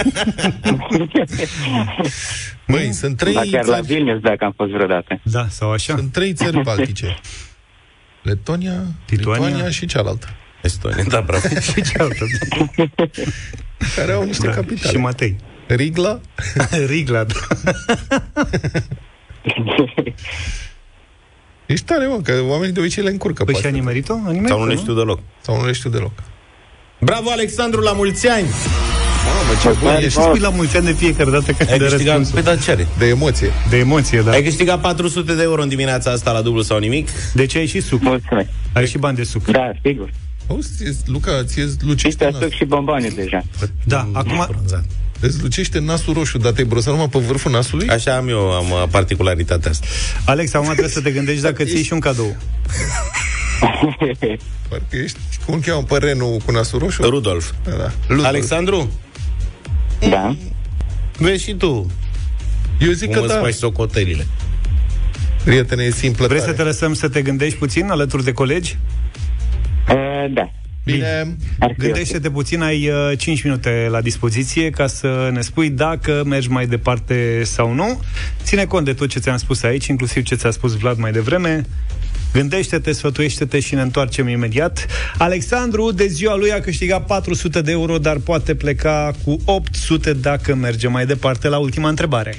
Măi, sunt trei, Dar chiar la țări, Vilnius, dacă am fost vreodată. Da, sau așa? sunt trei țări baltice. Letonia, Lituania. Lituania și cealaltă. Estonia, da, bravo. Și cealaltă. Care au niște Da. capitale. Și Matei. Rigla, Rigla, da. Ești tare, mă, că oamenii de obicei le încurcă. Păi și poate. a nimerit-o? A nimerit Sau nu le știu deloc. Sau nu le știu deloc. Bravo, Alexandru, la mulți ani! Mamă, ce bun Și ești spui la mulți ani de fiecare dată când Ai de câștigat... răspunsul. Păi, dar ce are? de emoție. De emoție, da. Ai câștigat 400 de euro în dimineața asta la dublu sau nimic? Deci ai și suc. Mulțumesc. Ai și bani de suc. Da, sigur. Auzi, ție- Luca, ție îți Și lucește, pe nas, suc și bomboane deja. Da, acum... îți lucește nasul roșu, dar te-ai brosat numai pe vârful nasului? Așa am eu, am uh, particularitatea asta. Alex, acum trebuie să te gândești dacă ți și un cadou. Parcă ești, cum îl cheamă pe renul cu nasul roșu? Rudolf. Da, da. Ludwig. Alexandru, Da. vezi și tu Eu zic cum că îți da, faci socotelile. prietene, e simplă Vrei să tare. te lăsăm să te gândești puțin alături de colegi? Uh, da. Bine, Ar fi Gândește-te puțin, ai uh, 5 minute la dispoziție ca să ne spui dacă mergi mai departe sau nu. Ține cont de tot ce ți-am spus aici, inclusiv ce ți-a spus Vlad mai devreme. Gândește-te, sfătuiește-te și ne întoarcem imediat. Alexandru, de ziua lui, a câștigat 400 de euro, dar poate pleca cu 800 dacă merge mai departe la ultima întrebare.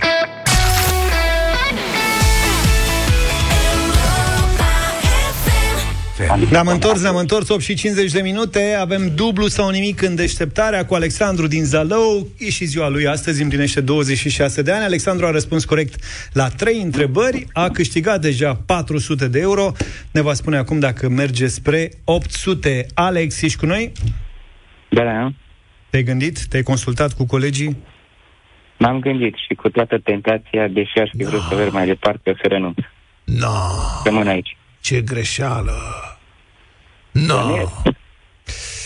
Ne-am întors, ne-am întors 8 și 50 de minute Avem dublu sau nimic în deșteptarea Cu Alexandru din Zalău E și ziua lui astăzi, împlinește 26 de ani Alexandru a răspuns corect la 3 întrebări A câștigat deja 400 de euro Ne va spune acum dacă merge spre 800 Alex, ești cu noi? Da, da. Te-ai gândit? Te-ai consultat cu colegii? M-am gândit și cu toată tentația, deși aș fi vrut să merg mai departe, o să renunț. no, Rămân aici. Ce greșeală. No.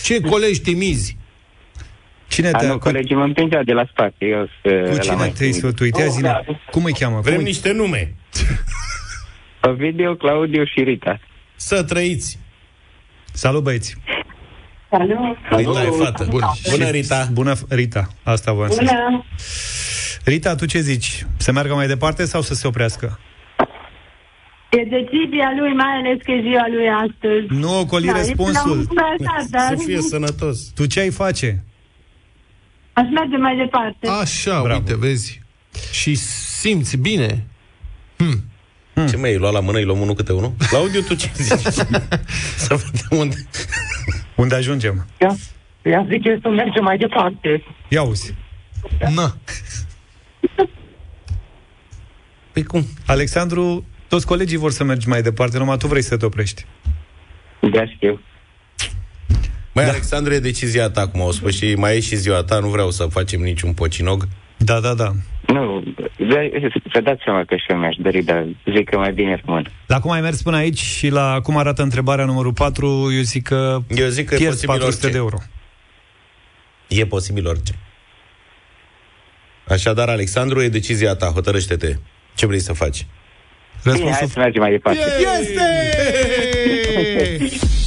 Ce colegi timizi. Cine A, te-a... nu, Cu, colegii mă împingeau de la spate. Eu să cu la cine mai te-ai timid. sfătuit? Ia zine, cum îi cheamă? Vrem cum îi... niște nume. Ovidiu, Claudiu și Rita. Să trăiți. Salut băieți! Salut! Rita e fată. Bun. Bună, Rita. Bună, Rita, asta vă să zic. Bună! Rita, tu ce zici? Să meargă mai departe sau să se oprească? E decizia lui, mai ales că e ziua lui astăzi. Nu ocoli Da, e răspunsul. până la urmă, da, dar Să fie sănătos. Tu ce ai face? aș merge mai departe. Așa, Bravo. uite, vezi. Și simți bine. Ce mai ai luat la mână, îi luăm unul câte unul? Claudiu, tu ce zici? Să vedem unde... Unde ajungem? Ia, ia zice să mergem mai departe. Ia uzi. Na. Păi cum? Alexandru, toți colegii vor să mergi mai departe, numai tu vrei să te oprești. Da, știu. Mai da. Alexandru, e decizia ta, cum au spus și mai e și ziua ta, nu vreau să facem niciun pocinog. Da, da, da. Nu, de- să dați seama că și eu mi-aș dori, dar zic că mai bine rămân. La cum ai mers până aici și la cum arată întrebarea numărul 4, eu zic că, Eu zic că e pierzi posibil 400 orice. de euro. E posibil orice. Așadar, Alexandru, e decizia ta. Hotărăște-te. Ce vrei să faci? Bine, hai să mergem mai departe. Este!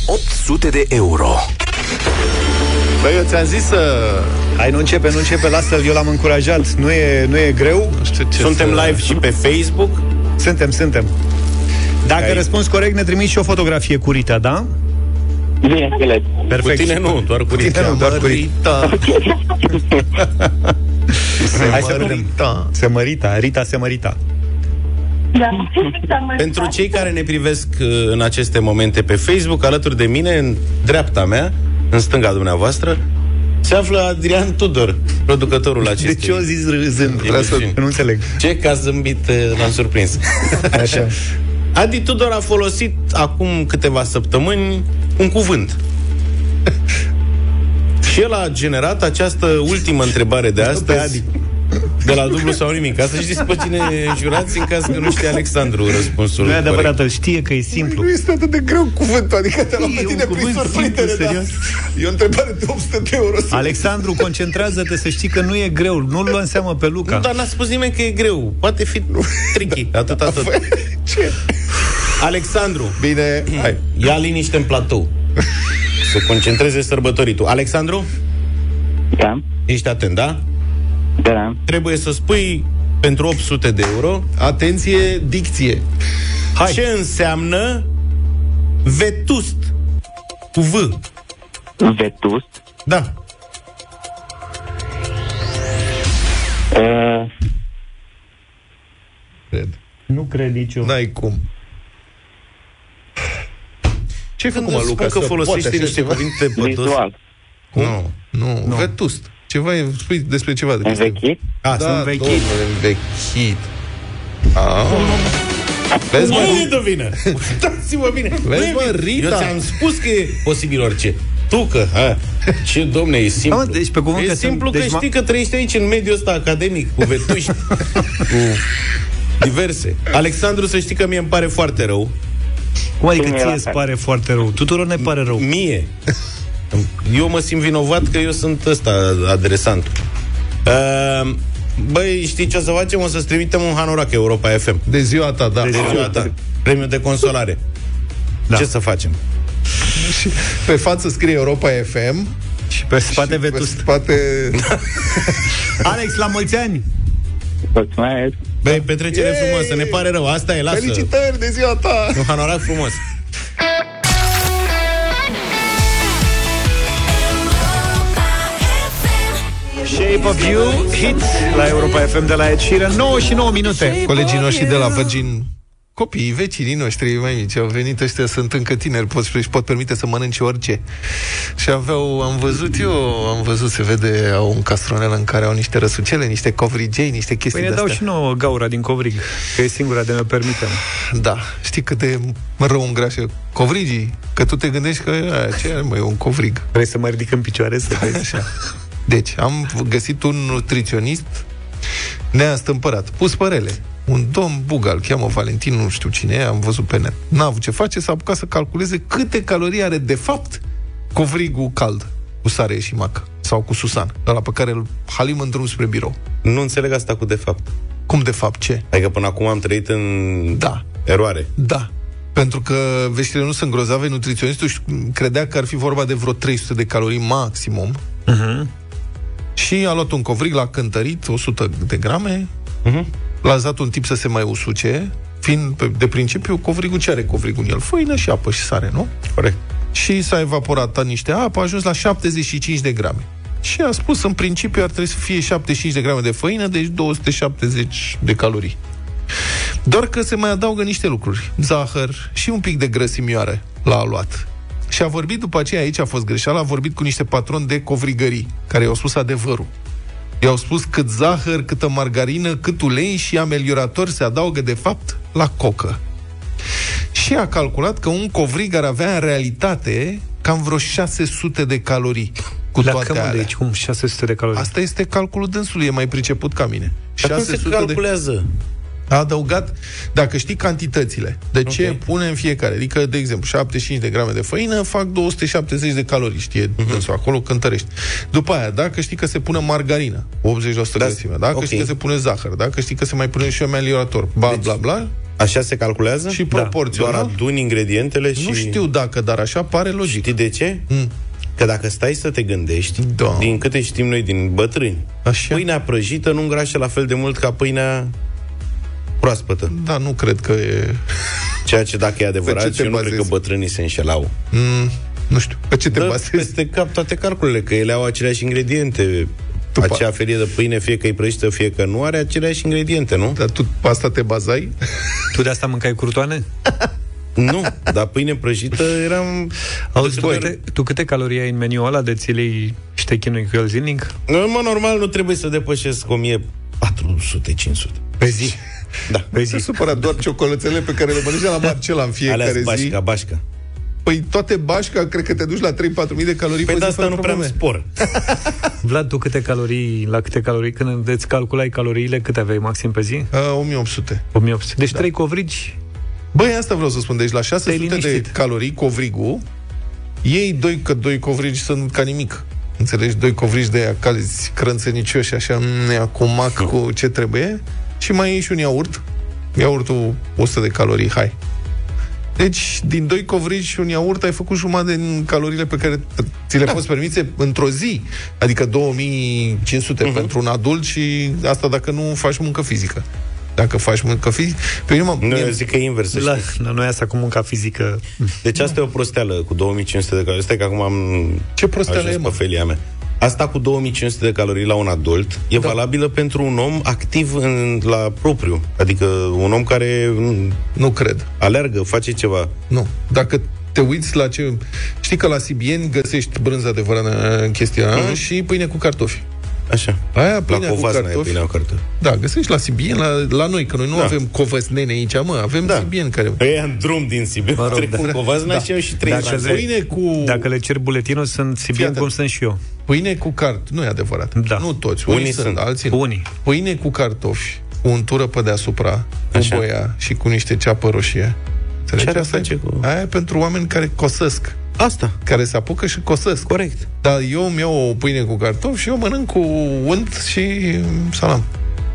800 de euro. Băi, eu ți-am zis să... Hai, nu începe, nu începe, lasă-l, eu l-am încurajat. Nu e, nu e greu. Nu știu ce Suntem să... live și pe Facebook. Suntem, suntem. Dacă Ai- răspunzi corect, ne trimiți și o fotografie cu Rita, da? Bineînțeles. Perfect. Cu tine nu, doar cu Tine Rita. nu, doar cu Rita. Se Hai să vedem. mărita. Se mărita, Rita se mărita. Da. Pentru cei care ne privesc uh, în aceste momente pe Facebook, alături de mine, în dreapta mea, în stânga dumneavoastră, se află Adrian Tudor, producătorul acestei. De ce o zis râzând? emisiuni. Nu înțeleg. Ce? Că a zâmbit, uh, l-am surprins. Așa. Adi Tudor a folosit acum câteva săptămâni un cuvânt. Și el a generat această ultimă întrebare de astăzi de la dublu sau nimic. Ca să știți pe cine jurați în caz că nu știe Alexandru răspunsul Nu e adevărat, corect. îl știe că e simplu. Nu este atât de greu cuvântul, adică te l-am E pe un tine prin cuvânt surprindere, simplu, da. serios. E o întrebare de 800 de euro. Alexandru, concentrează-te să știi că nu e greu. Nu-l lua în seamă pe Luca. Nu, dar n-a spus nimeni că e greu. Poate fi tricky. Atât, atât. Ce? Alexandru, Bine, hai. ia liniște în platou. Să concentreze sărbătoritul. Alexandru, Da? ești atent, da? Da. Trebuie să spui pentru 800 de euro Atenție, dicție. Hai. ce înseamnă vetust cu V. Vetust. Da. Uh, Cred. Nu cred nici eu. N-ai cum. Ce-ai Când făcut, mă, îți Luca? spun că să folosești poate așa niște ceva? cuvinte pătos. vizual. Nu. Nu, nu, vetust. Ceva e, spui despre ceva. De Învechit? A, Da, sunt vechit. domnule, învechit. Ah. Vezi, mă, Nu e de vină. Uitați-mă bine. Vezi, Nu e mă, vină. Rita. Eu ți-am spus că e posibil orice. Tu că, ha, ce domne, e simplu. Da, mă, deci pe cuvânt e că simplu sunt- că deci știi că trăiești aici în mediul ăsta academic, cu vetuști, cu diverse. Alexandru, să știi că mie îmi pare foarte rău. Cum adică Cum ție era îți asta? pare foarte rău? Tuturor ne pare rău. Mie. Eu mă simt vinovat că eu sunt ăsta adresant. Uh, băi, știi ce o să facem? O să-ți trimitem un hanorac Europa FM. De ziua ta, da. De ziua ta. Premiu de consolare. Da. Ce să facem? Și pe față scrie Europa FM Și pe spate și pe vetust. spate... Alex, la mulți ani! Mulțumesc. Băi, petrecere Yay! frumoasă, ne pare rău, asta e, lasă. Felicitări de ziua ta! Un hanorac frumos. Shape of You, hit la Europa FM de la Ed Sheeran, 9 și 9 minute. Colegii noștri de la Virgin Copiii, vecinii noștri mai mici Au venit ăștia, sunt încă tineri pot, Își pot permite să mănânce orice Și aveau, am văzut eu Am văzut, se vede, au un castronel În care au niște răsucele, niște covrigei Niște chestii Păi ne dau de-astea și nouă gaura din covrig, că e singura de ne permitem. Da, știi cât de rău îngrașă Covrigii, că tu te gândești că aia, Ce are, mă, e un covrig Vrei să mă ridic în picioare să vezi? Așa. Deci, am găsit un nutriționist neastâmpărat, pus părele. Un domn Bugal, cheamă Valentin, nu știu cine e, am văzut pe net. N-a avut ce face, s-a apucat să calculeze câte calorii are de fapt covrigul cald, cu sare și mac, sau cu susan, ăla pe care îl halim în drum spre birou. Nu înțeleg asta cu de fapt. Cum de fapt ce? Adică până acum am trăit în Da. eroare. Da. Pentru că veștile nu sunt grozave, nutriționistul își credea că ar fi vorba de vreo 300 de calorii maximum. Uh-huh. Și a luat un covrig, l-a cântărit, 100 de grame, Mhm. l-a dat un tip să se mai usuce, fiind pe- de principiu covrigul ce are covrigul în el? Făină și apă și sare, nu? Corect. Și s-a evaporat niște apă, a ajuns la 75 de grame. Și a spus, în principiu ar trebui să fie 75 de grame de făină, deci 270 de calorii. Doar că se mai adaugă niște lucruri. Zahăr și un pic de grăsimioară l-a luat. Și a vorbit după aceea, aici a fost greșeală, a vorbit cu niște patroni de covrigării, care i-au spus adevărul. I-au spus cât zahăr, câtă margarină, cât ulei și ameliorator se adaugă de fapt la cocă. Și a calculat că un covrig ar avea în realitate cam vreo 600 de calorii. cu La toate cămă, alea. deci cum 600 de calorii. Asta este calculul dânsului, e mai priceput ca mine. Dar cum se 600 de- calculează? A adăugat, dacă știi cantitățile, de ce Ok. pune în fiecare. Adică, de exemplu, 75 de grame de făină fac 270 de calorii, știe Mhm. dânsul, acolo cântărești. După aia, dacă știi că se pune margarină, 80% Da, grăsime, dacă ok. știi că se pune zahăr, dacă știi că se mai pune și ameliorator, bla, Deci- bla, bla, Așa se calculează? și Doar proporțional. aduni ingredientele și... Nu știu dacă, dar așa pare logic. Știi de ce? Mm. Că dacă stai să te gândești, Da. din câte știm noi din bătrâni, Așa. pâinea prăjită nu îngrașă la fel de mult ca pâinea proaspătă. Da, nu cred că e... Ceea ce dacă e Pe ce adevărat, te eu nu cred bazezi? că bătrânii se înșelau. Mm, nu știu, pe ce te Dă bazezi? peste cap toate calculele, că ele au aceleași ingrediente. După- Acea felie de pâine, fie că e prăjită, fie că nu, are aceleași ingrediente, nu? Dar tu pe asta te bazai? Tu de asta mâncai curtoane? Nu, dar pâine prăjită eram... Auzi, tu câte, tu câte calorii ai în meniul ăla de ți le iei și te chinui cu el zilnic? În mod normal nu trebuie să depășesc 1400-500. Pe zi. Da. Pe Se zi. supăra doar ciocolățele pe care le mănânci la Marcela în fiecare Alea zi. bașca, bașca. Păi toate bașca, cred că te duci la 3-4 mii de calorii Păi pe de zi asta fără nu prea probleme. spor. Vlad, tu câte calorii, la câte calorii, când îți calculai caloriile, câte aveai maxim pe zi? Uh, 1800. 1800. Deci da. 3 covrigi, Băi, asta vreau să spun. Deci la Te-ai 600 de liniștit. calorii covrigul, ei doi, că doi covrigi sunt ca nimic. Înțelegi? Doi covrigi de aia calzi, crânțănicioși, așa, mm, cu mac, cu ce trebuie. Și mai iei și un iaurt. Iaurtul 100 de calorii, hai. Deci, din doi covrigi și un iaurt ai făcut jumătate din caloriile pe care t- ți le poți permite într-o zi. Adică 2500 uh-huh. pentru un adult și asta dacă nu faci muncă fizică. Dacă faci muncă fizică... Pe mine, mă, Nu, mie- eu zic că e invers. să la, știi. la noi asta cu munca fizică. Deci asta e o prosteală cu 2500 de calorii. Stai că acum am Ce prosteală ajuns e, mă? pe felia mea. Asta cu 2500 de calorii la un adult e da. valabilă pentru un om activ în, la propriu. Adică un om care mm, Nu cred. alergă, face ceva. Nu. Dacă te uiți la ce... Știi că la Sibieni găsești brânză adevărată în chestia Mhm. uh-huh. și pâine cu cartofi. Așa. Aia, La pâinea cu covazna e cartofi. pâinea cu cartofi. Da, găsești la Sibieni, la, la noi, că noi nu Da. avem covăsnene aici, mă, avem Da. Sibieni care... Ei, în drum din Sibiu, Mă mă rog, rog, trecut da. da. Covazna Da. și eu și trei Dacă franțe. le- Pâine cu... Dacă le cer buletinul, sunt Fii sibieni atent. cum sunt și eu. Pâine cu cart... Nu e adevărat. Da. Nu toți. Unii, Unii sunt, sunt. alții nu. Unii. Pâine cu cartofi, cu untură pe deasupra, cu Așa. boia și cu niște ceapă roșie. Înțelegi? are Asta e- face cu- Aia e pentru oameni care cosesc. Asta. Care se apucă și cosesc. Corect. Dar eu îmi iau o pâine cu cartofi și eu mănânc cu unt și salam.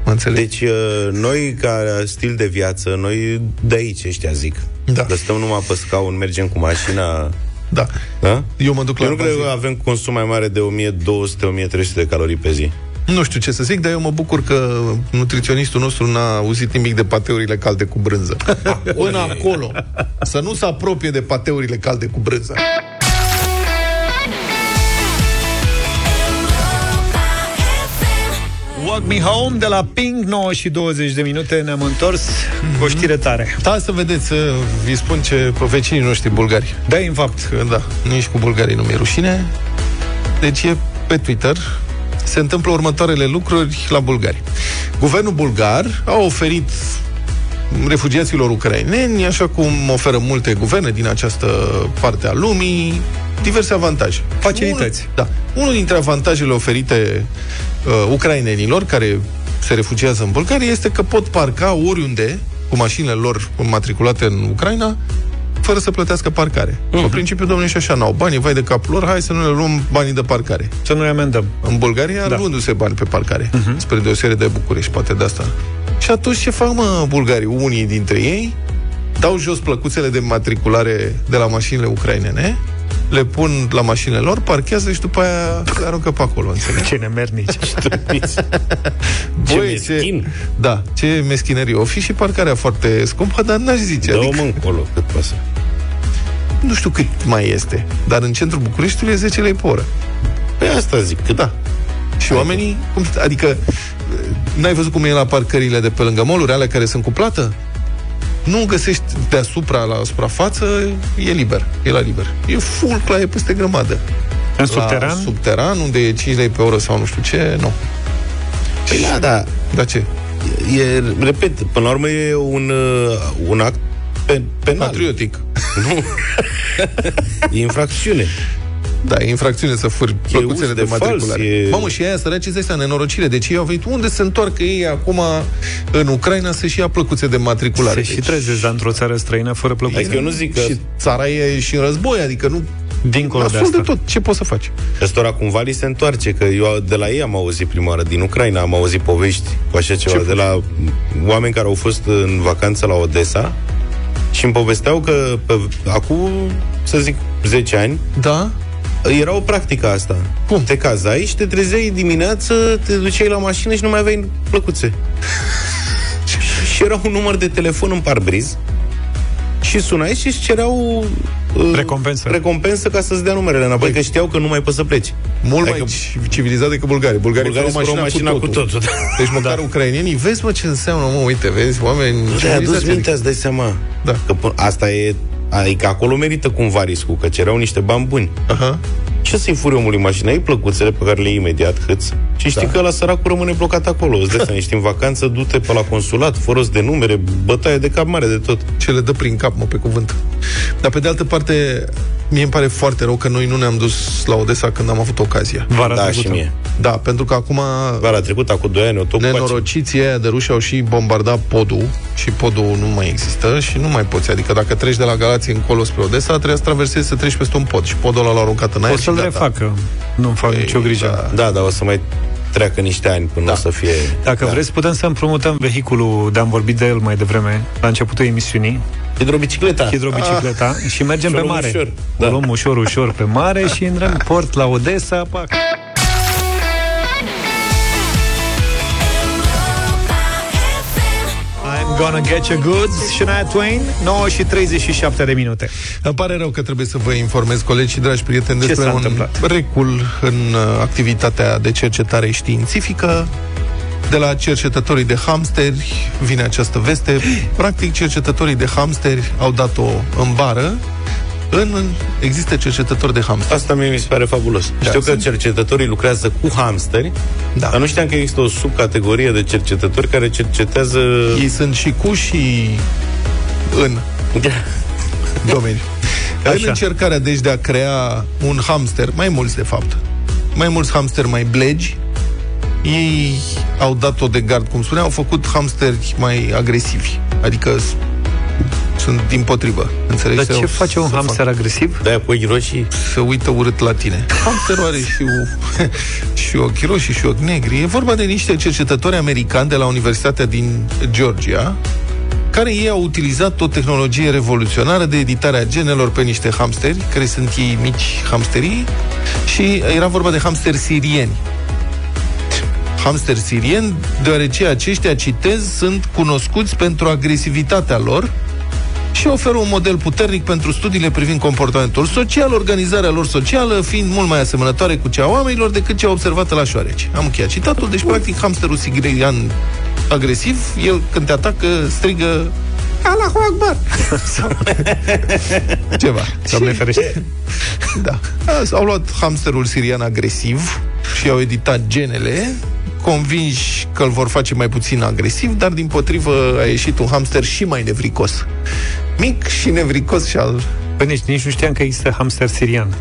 Mă înțelegi? Deci, uh, noi, ca stil de viață, noi de aici ăștia zic. Da. Că stăm numai pe scaun, mergem cu mașina... Da. Da? Eu mă duc la Eu nu cred bazin. că avem consum mai mare de 1200-1300 de calorii pe zi. Nu știu ce să zic, dar eu mă bucur că nutriționistul nostru n-a auzit nimic de pateurile calde cu brânză. Până acolo. Să nu se apropie de pateurile calde cu brânză. Walk Me Home de la Pink 9 și 20 de minute ne-am întors cu o știre tare. Da, să vedeți, să vi spun ce vecinii noștri bulgari. Da, în fapt. Că, da, nici cu bulgarii nu mi-e rușine. Deci e pe Twitter se întâmplă următoarele lucruri la bulgari. Guvernul bulgar a oferit refugiaților ucraineni, așa cum oferă multe guverne din această parte a lumii, diverse avantaje. Facilități. Unul, da. Unul dintre avantajele oferite uh, ucrainenilor care se refugiază în Bulgaria este că pot parca oriunde cu mașinile lor matriculate în Ucraina fără să plătească parcare. Uh-huh. Pe principiu, domnule, și așa n-au bani, vai de capul lor, hai să nu le luăm banii de parcare. Să nu-i amendăm. În Bulgaria, Da. da. luându-se bani pe parcare, uh-huh. spre deosebire de București, poate de asta. Și atunci ce fac, mă, bulgarii? Unii dintre ei dau jos plăcuțele de matriculare de la mașinile ucrainene, le pun la mașinile lor, parchează și după aia le aruncă pe acolo, înțelegi? Ce nemernici. Ce Băi, meschin. Da, ce meschinărie. O fi și parcarea foarte scumpă, dar n-aș zice. Dă-o Adică, mă încolo, cât pasă. nu știu cât mai este, dar în centrul Bucureștiului e 10 lei pe oră. Păi asta zic, cât Da. Și oamenii, cum, adică, n-ai văzut cum e la parcările de pe lângă moluri, alea care sunt cu plată? Nu găsești deasupra, la suprafață, e liber, e la liber. E full, la e peste grămadă. În La subteran? subteran, unde e 5 lei pe oră sau nu știu ce, nu. Păi da, da. Da ce? E, repet, până la urmă e un, uh, un act pe, penal. Patriotic. Nu. e infracțiune. Da, e infracțiune să furi plăcuțele uz de, de fals, matriculare. e- Mamă, și aia săraci îți dai seama, nenorocire. Deci ei au venit unde se întoarcă ei acum în Ucraina să-și ia plăcuțe de matriculare. Se și trezesc dar într-o țară străină fără plăcuțe. Adică eu nu zic că Și țara e și în război, adică nu... Dincolo de Nasol asta. de tot. Ce poți să faci? Ăstora cumva li se întoarce, că eu de la ei am auzit prima oară, din Ucraina am auzit povești cu așa ceva, Ce de la oameni care au fost în vacanță la Odessa și îmi povesteau că pe, acum, să zic, 10 ani, Da? Era o practică asta. Cum? Te cazai și te trezeai dimineață, te duceai la mașină și nu mai aveai plăcuțe. și era un număr de telefon în parbriz și sunai și îți cereau uh, Recompensă. recompensă ca să-ți dea numerele înapoi, că știau că nu mai poți să pleci. Mult Adică- mai ci- civilizat decât bulgarii. Bulgarii, Bulgarii furau furau mașina, mașina cu totul, da. Deci măcar ucrainienii, vezi mă ce înseamnă, mă, uite, vezi, oameni Nu te-ai adus civilizați, mintea, îți dai seama. Da. Că până- asta e... Adică acolo merită cumva riscul, că cereau niște bani buni. Aha. Ce să-i furi omului mașina? Ai plăcuțele pe care le iei imediat câți și știi Da. că la săracul rămâne blocat acolo. Îți dai seama, ești în vacanță, du-te pe la consulat, fără rost de numere, bătaie de cap mare de tot. ce le dă prin cap, mă, pe cuvânt. Dar pe de altă parte, mie îmi pare foarte rău că noi nu ne-am dus la Odessa când am avut ocazia. Vara da, trecută. și mie. Da, pentru că acum Vara trecută, acum 2 ani, o tot cu pace. nenorociții aia de ruși au și bombardat podul și podul nu mai există și nu mai poți. Adică dacă treci de la Galație încolo spre Odessa, trebuie să traversezi, să treci peste un pod și podul ăla l-au aruncat în aer O și să-l gata. refacă. Nu-mi fac Păi, nicio grijă. da. Da, dar o să mai treacă niște ani până Da. o să fie... Dacă Da. vreți, putem să împrumutăm vehiculul, de am vorbit de el mai devreme, la începutul emisiunii, Hidrobicicleta. hidrobicicleta, și mergem Și o pe luăm mare. ușor. O Da. luăm ușor, ușor pe mare și intrăm în port la Odessa, pac. Gonna get you goods, Shania Twain, 9 și 37 de minute. Îmi pare rău că trebuie să vă informez, colegi și dragi prieteni, Ce despre s-a un întâmplat? recul în uh, activitatea de cercetare științifică. De la cercetătorii de hamsteri vine această veste. Practic, cercetătorii de hamsteri au dat-o în bară. În, există cercetători de hamsteri. Asta mie mi se pare fabulos. Da, Știu că sunt- cercetătorii lucrează cu hamsteri, Da. dar nu știam că există o subcategorie de cercetători care cercetează... Ei sunt și cu și în domeniu. În Așa. încercarea, deci, de a crea un hamster, mai mulți, de fapt, mai mulți hamster mai blegi, ei au dat-o de gard, cum spuneam, au făcut hamsteri mai agresivi. Adică s- sunt din potrivă. Înțelegi? Dar Se- ce face un se hamster fac- agresiv? De-aia cu ochii roșii. se uită urât la tine. Hamsterul are și, o, și ochi roșii și ochi negri. E vorba de niște cercetători americani de la Universitatea din Georgia, care ei au utilizat o tehnologie revoluționară de editare a genelor pe niște hamsteri, care sunt ei mici hamsterii, și era vorba de hamsteri sirieni. Hamster sirieni, deoarece aceștia, citez, sunt cunoscuți pentru agresivitatea lor și oferă un model puternic pentru studiile privind comportamentul social, organizarea lor socială fiind mult mai asemănătoare cu cea a oamenilor decât cea observată la șoareci. Am încheiat citatul, deci practic hamsterul sigrian agresiv, el când te atacă strigă Allahu Akbar! Sau ceva. Doamne ferește. Da. Azi Au luat hamsterul sirian agresiv și au editat genele, convinși că îl vor face mai puțin agresiv, dar din potrivă a ieșit un hamster și mai nevricos. Mic și nevricos și al... Păi nici, nici nu știam că există hamster sirian.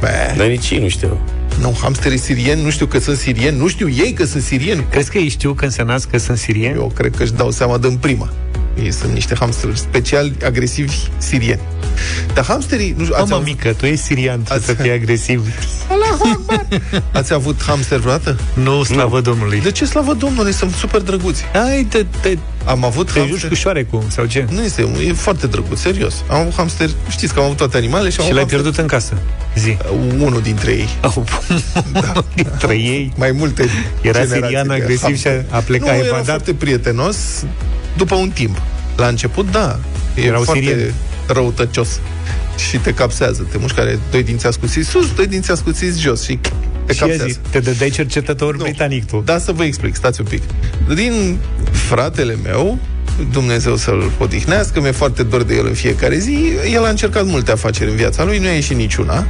Bă, Dar nici ei nu știu. nu, hamsterii sirieni, nu știu că sunt sirieni, nu știu ei că sunt sirieni. Crezi că ei știu când se nasc că sunt sirieni? Eu cred că își dau seama de în prima. Ei sunt niște hamsteri speciali agresivi sirieni. Dar hamsterii... Nu știu, ați, Mama avut, mică, tu ești sirian, tu Ați- să fii agresiv. ați avut hamster vreodată? Nu, slavă Domnului. De ce slavă Domnului? Sunt super drăguți. Hai, te, te, Am avut te hamster... juci cu șoarecul, sau ce? Nu este, e foarte drăguț, serios. Am avut hamster, știți că am avut toate animalele și am Și avut l-ai hamster- pierdut în casă. Zi. Unul dintre ei. Au, dintre ei. Mai multe Era generații sirian de agresiv hamster. și a plecat, Nu, a era evadat. foarte prietenos după un timp. La început, da. E Erau foarte sirieni. Răutăcios. Și te capsează. Te mușcă are doi dinți ascuțiți sus, doi dinți ascuțiți jos și te Și ia capsează. zi, te dădeai cercetător Nu. britanic tu. Da, să vă explic, stați un pic. Din fratele meu, Dumnezeu să-l odihnească, mi-e foarte dor de el în fiecare zi, el a încercat multe afaceri în viața lui, nu a ieșit niciuna,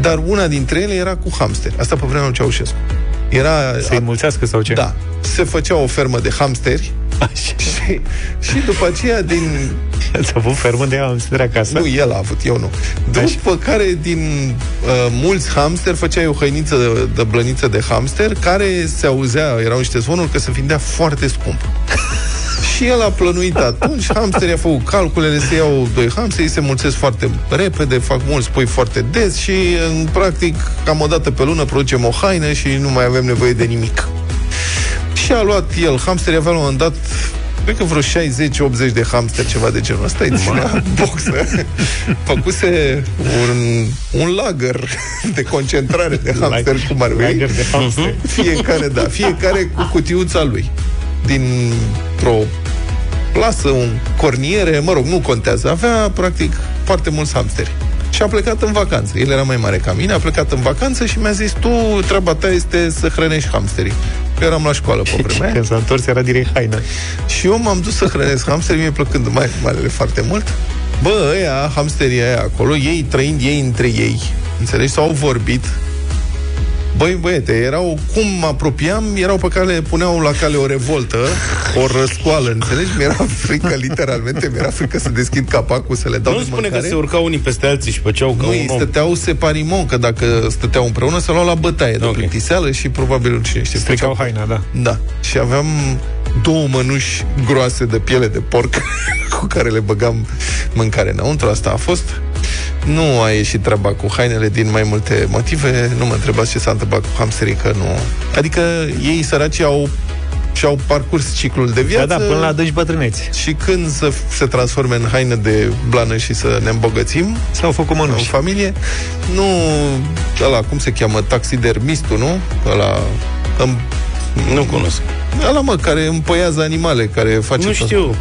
dar una dintre ele era cu hamster. Asta pe vremea lui Ceaușescu. Era... Să-i mulțească sau ce? Da. Se făcea o fermă de hamsteri Și, și după aceea din... Ați avut fermă de hamster acasă? Nu, el a avut, eu nu. După care din uh, mulți hamster făceai o hăiniță de, de blăniță de hamster care se auzea, erau niște zvonuri că se vindea foarte scump. Și el a plănuit atunci, hamsterii a făcut calculele, se iau doi hamsteri, se mulțesc foarte repede, fac mulți pui foarte des și, în practic, cam o dată pe lună producem o haină și nu mai avem nevoie de nimic. Și a luat el, hamsterii avea la un moment dat Cred că vreo 60-80 de hamster, ceva de genul ăsta, îi ținea boxă. Făcuse un, un lagăr de concentrare de hamster, cum ar veni. Lagăr de hamster. Fiecare, da, fiecare cu cutiuța lui. Din o plasă, un corniere, mă rog, nu contează. Avea, practic, foarte mulți hamsteri. Și a plecat în vacanță. El era mai mare ca mine, a plecat în vacanță și mi-a zis, tu, treaba ta este să hrănești hamsterii. Eu eram la școală pe vremea aia. Când s-a întors era direct haină. Și eu m-am dus să hrănesc hamsteri, mie plăcând mai marele foarte mult. Bă, ăia, hamsterii aia acolo, ei trăind ei între ei, înțelegi, s-au vorbit. Băi, băiete, erau, cum mă apropiam, erau pe cale, puneau la cale o revoltă, o răscoală, înțelegi? Mi-era frică, literalmente, mi-era frică să deschid capacul, să le dau Nu de spune că mâncare. se urcau unii peste alții și făceau ca Nu, un ei om. stăteau separimon, că dacă stăteau împreună, se luau la bătaie de Ok. plictiseală și probabil cine știe. Stricau făceau- haina, da. Da. Și aveam două mănuși groase de piele de porc cu care le băgam mâncare înăuntru. Asta a fost. Nu a ieșit treaba cu hainele din mai multe motive. Nu mă întrebați ce s-a întâmplat cu hamsterii, că nu... Adică ei săraci au și-au parcurs ciclul de viață. Da, da, până la adânci bătrâneți. Și când să se transforme în haină de blană și să ne îmbogățim S-au făcut în mănuși. familie, nu ăla, cum se cheamă, taxidermistul, nu? Ăla, îm, Nu cunosc. ăla mă, care împăiază animale, care face... Nu tot- știu.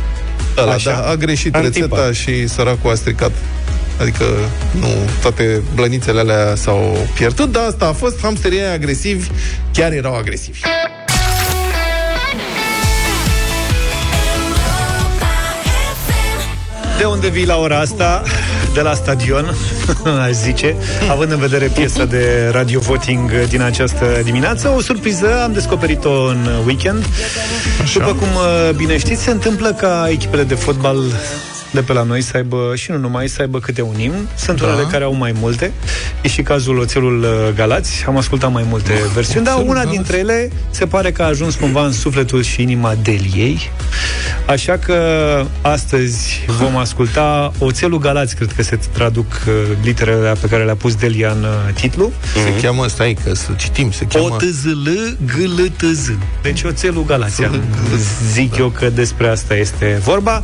Ăla, Așa. da, a greșit Antipa. rețeta și săracul a stricat. Adică, nu, toate blănițele alea s-au pierdut, dar asta a fost, hamsterii aia agresivi chiar erau agresivi. De unde vii la ora asta? De la stadion, aș zice, având în vedere piesa de radio voting din această dimineață. O surpriză, am descoperit-o în weekend. După cum uh, bine știți, se întâmplă ca echipele de fotbal de pe la noi să aibă, și nu numai, să aibă câte un imn. Sunt Da. unele care au mai multe. E și cazul Oțelul uh, Galați. Am ascultat mai multe versiuni, dar Oțelul una Galați. dintre ele se pare că a ajuns cumva în sufletul și inima Deliei. Așa că astăzi vom asculta Oțelul Galați, cred că se traduc uh, literele alea pe care le-a pus Delia în uh, titlu. Se cheamă, stai că să citim, se cheamă... O t z l g l t z Deci Oțelul Galați. Am- Zic eu că despre asta este vorba.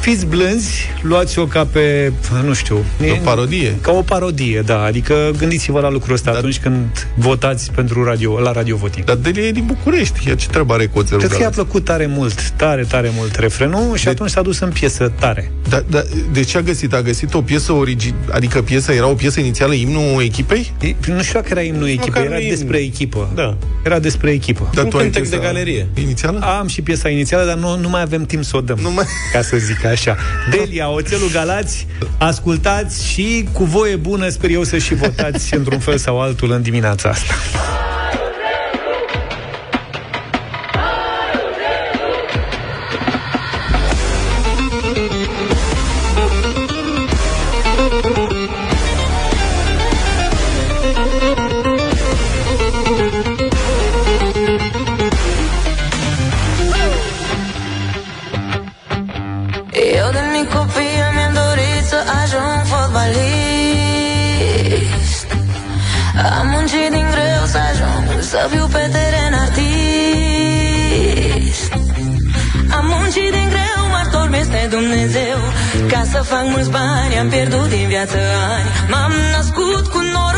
Fiți blânzi, luați-o ca pe, nu știu... O parodie. Ca o parodie, da. Adică gândiți-vă la lucrul ăsta atunci când votați pentru radio, la Radio Voting. Dar Delia e din București, ea ce treabă are cu oțelul Cred că i-a Galați? plăcut tare mult, tare, tare mult refrenul și De- atunci s-a dus în piesă tare. Da, da, de ce a găsit? A găsit o piesă origi... Adică piesa era o piesă inițială, imnul echipei? E- Nu știu dacă era imnul echipei, Măcar era nu e despre imnul. echipă. Da. Era despre echipă. Dar Un tu ai cântec piesa de galerie. Inițială? Am și piesa inițială, dar nu, nu mai avem timp să o dăm. Nu mai- Ca să zic așa. Delia, Oțelul Galați, ascultați și cu voie bună sper eu să și votați într-un fel sau altul în dimineața asta. Să fiu pe teren artist. Am muncit din greu, martor este Dumnezeu. Ca să fac mulți bani, am pierdut din viață ani. M-am născut cu noroc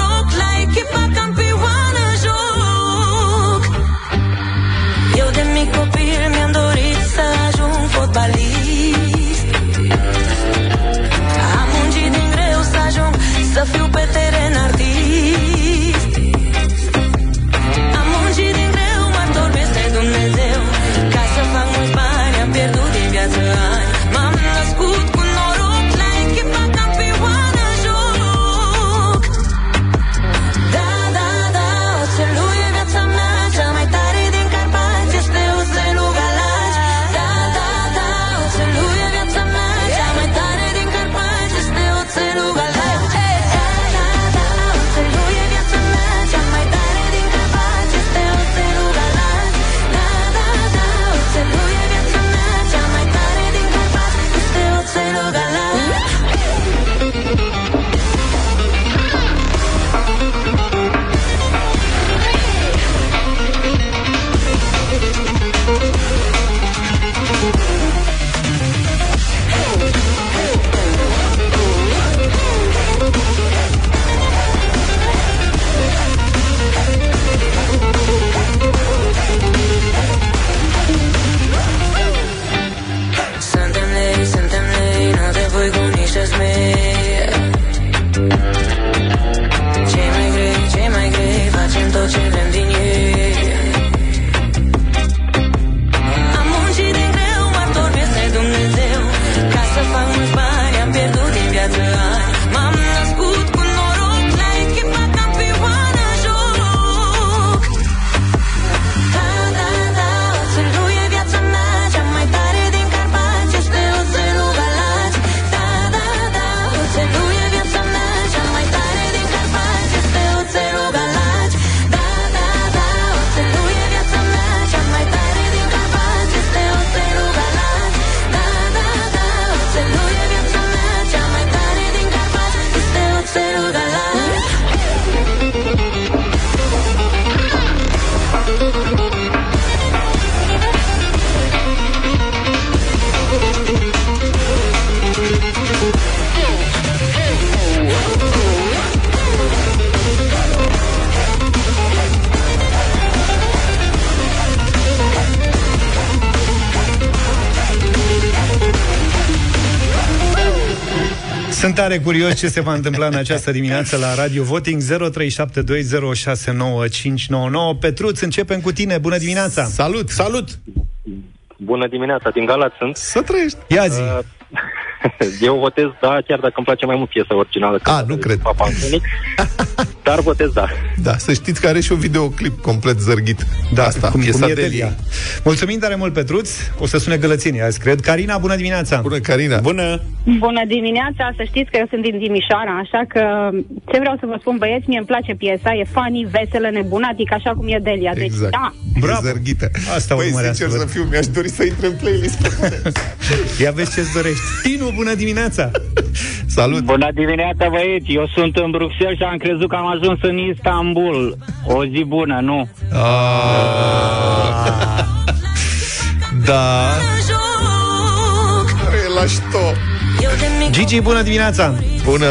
tare curios ce se va întâmpla în această dimineață la Radio Voting 0372069599. Petruț, începem cu tine. Bună dimineața! Salut! Salut! Bună dimineața, din Galați sunt. Să trăiești! Ia zi! Uh, eu votez da, chiar dacă îmi place mai mult piesa originală. A, nu cred. Papa Antonic, dar votez da. Da, să știți că are și un videoclip complet zărghit. Da, Asta, cum, piesa cum e de Delia. Mulțumim tare mult, Petruț. O să sune gălățenii azi, cred. Carina, bună dimineața! Bună, Carina! Bună! Bună dimineața, să știți că eu sunt din Timișoara, așa că ce vreau să vă spun, băieți, mie îmi place piesa, e funny, veselă, nebunatică, așa cum e Delia. Deci, Exact. da, Bravo. E zărghită. Asta Păi, urmăream sincer să să văd. fiu, mi-aș dori să intre în playlist. Ia vezi ce-ți dorești. Tinu, bună dimineața! Salut! Bună dimineața, băieți! Eu sunt în Bruxelles și am crezut că am ajuns în Istanbul. O zi bună, nu? Ah. Da. E la șto. Gigi, bună dimineața! Bună!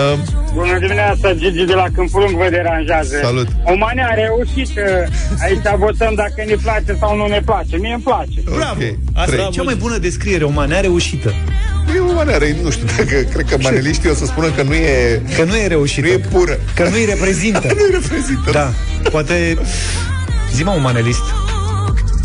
Bună dimineața, Gigi de la Câmpul Lung vă deranjează. Salut. O manea reușită. Aici votăm dacă ne place sau nu ne place. Mie îmi place. Bravo! Asta Trei. e cea mai bună descriere, o manea reușită. E o manieră, nu știu dacă, cred că maneliștii o să spună că nu e, Că nu e reușită. nu e pură. Că nu-i reprezintă. nu e reprezintă. Da, poate... Zi-mă un manelist.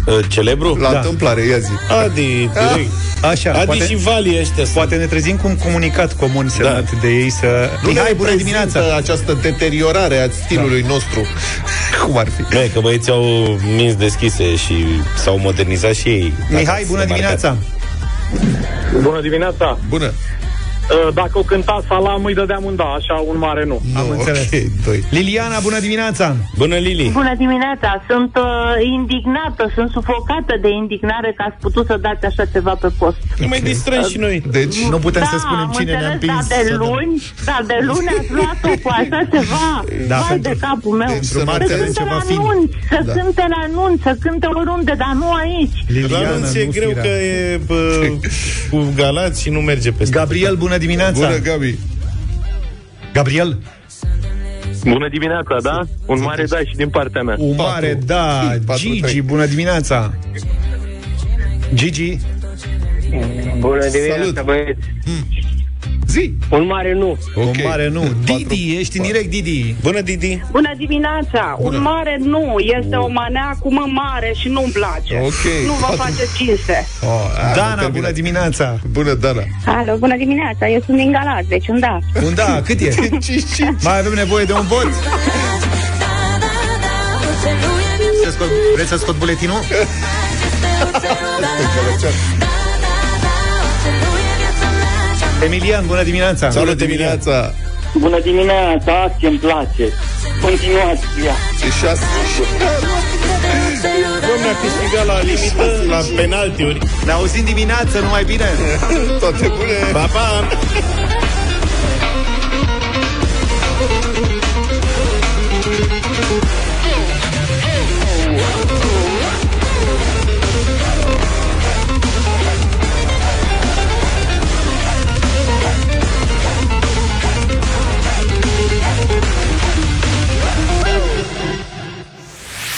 Uh, celebru? La Da. întâmplare, ia zi. Adi, direct. Așa, Adi poate, și Vali ăștia sunt. poate ne trezim cu un comunicat comun semnat de ei să... Nu Mihai, ne bună reprezintă dimineața! această deteriorare a stilului nostru. Cum ar fi? Nu, e că băieții au minți deschise și s-au modernizat și ei. Mihai, Dacă bună se dimineața! Bună dimineața! Bună! Uh, Dacă o cânta Salam, îi dădeam un da, așa un mare nu. Am Nu, înțeles. ok, doi. Liliana, bună dimineața! Bună, Lili! Bună dimineața! Sunt uh, indignată, sunt sufocată de indignare că ați putut să dați așa ceva pe post. Nu mai distrăm și noi. Deci, Nu putem da, să spunem am cine ne-a înțeles, împins. Da, de să dăm. luni, da, de luni ați luat-o cu așa ceva. Da, Vai pentru- de capul meu. pentru să marți avem cânte ceva la fin. anunț, să Da. cânte la anunț, să cânte oriunde, dar nu aici. Liliana, Dar nu e nu greu firea. că e bă, cu Galați și nu merge peste. Gabriel, bună dimineața! bună, Gabi. Gabriel, Bună dimineața, da? Un mare da și din partea mea. un mare, Patru. da, Patru, Gigi, trei. bună dimineața! Gigi, Bună Salut. băieți! Zi! Un mare nu! un Ok. mare nu. Didi, ești în direct, Didi. Bună, Didi! Bună dimineața! Un mare nu, este o manea cu mă mare și nu-mi place. Ok. Nu vă face cinste. Oh, a, Dana, terminat. bună dimineața! Bună, Dana. Alo, bună dimineața, eu sunt din Galați, deci un da. Un da, cât e? 5-5. Mai avem nevoie de un vot? Să scot, vreți să scot buletinul? Emilian, bună dimineața! Bună dimineața! Bună dimineața, ce îmi place. Continuați, ia. Ce șase. Domnule, a câștigat la limită, la penaltiuri. Ne auzim dimineață, numai bine! Toate bune! Pa, pa!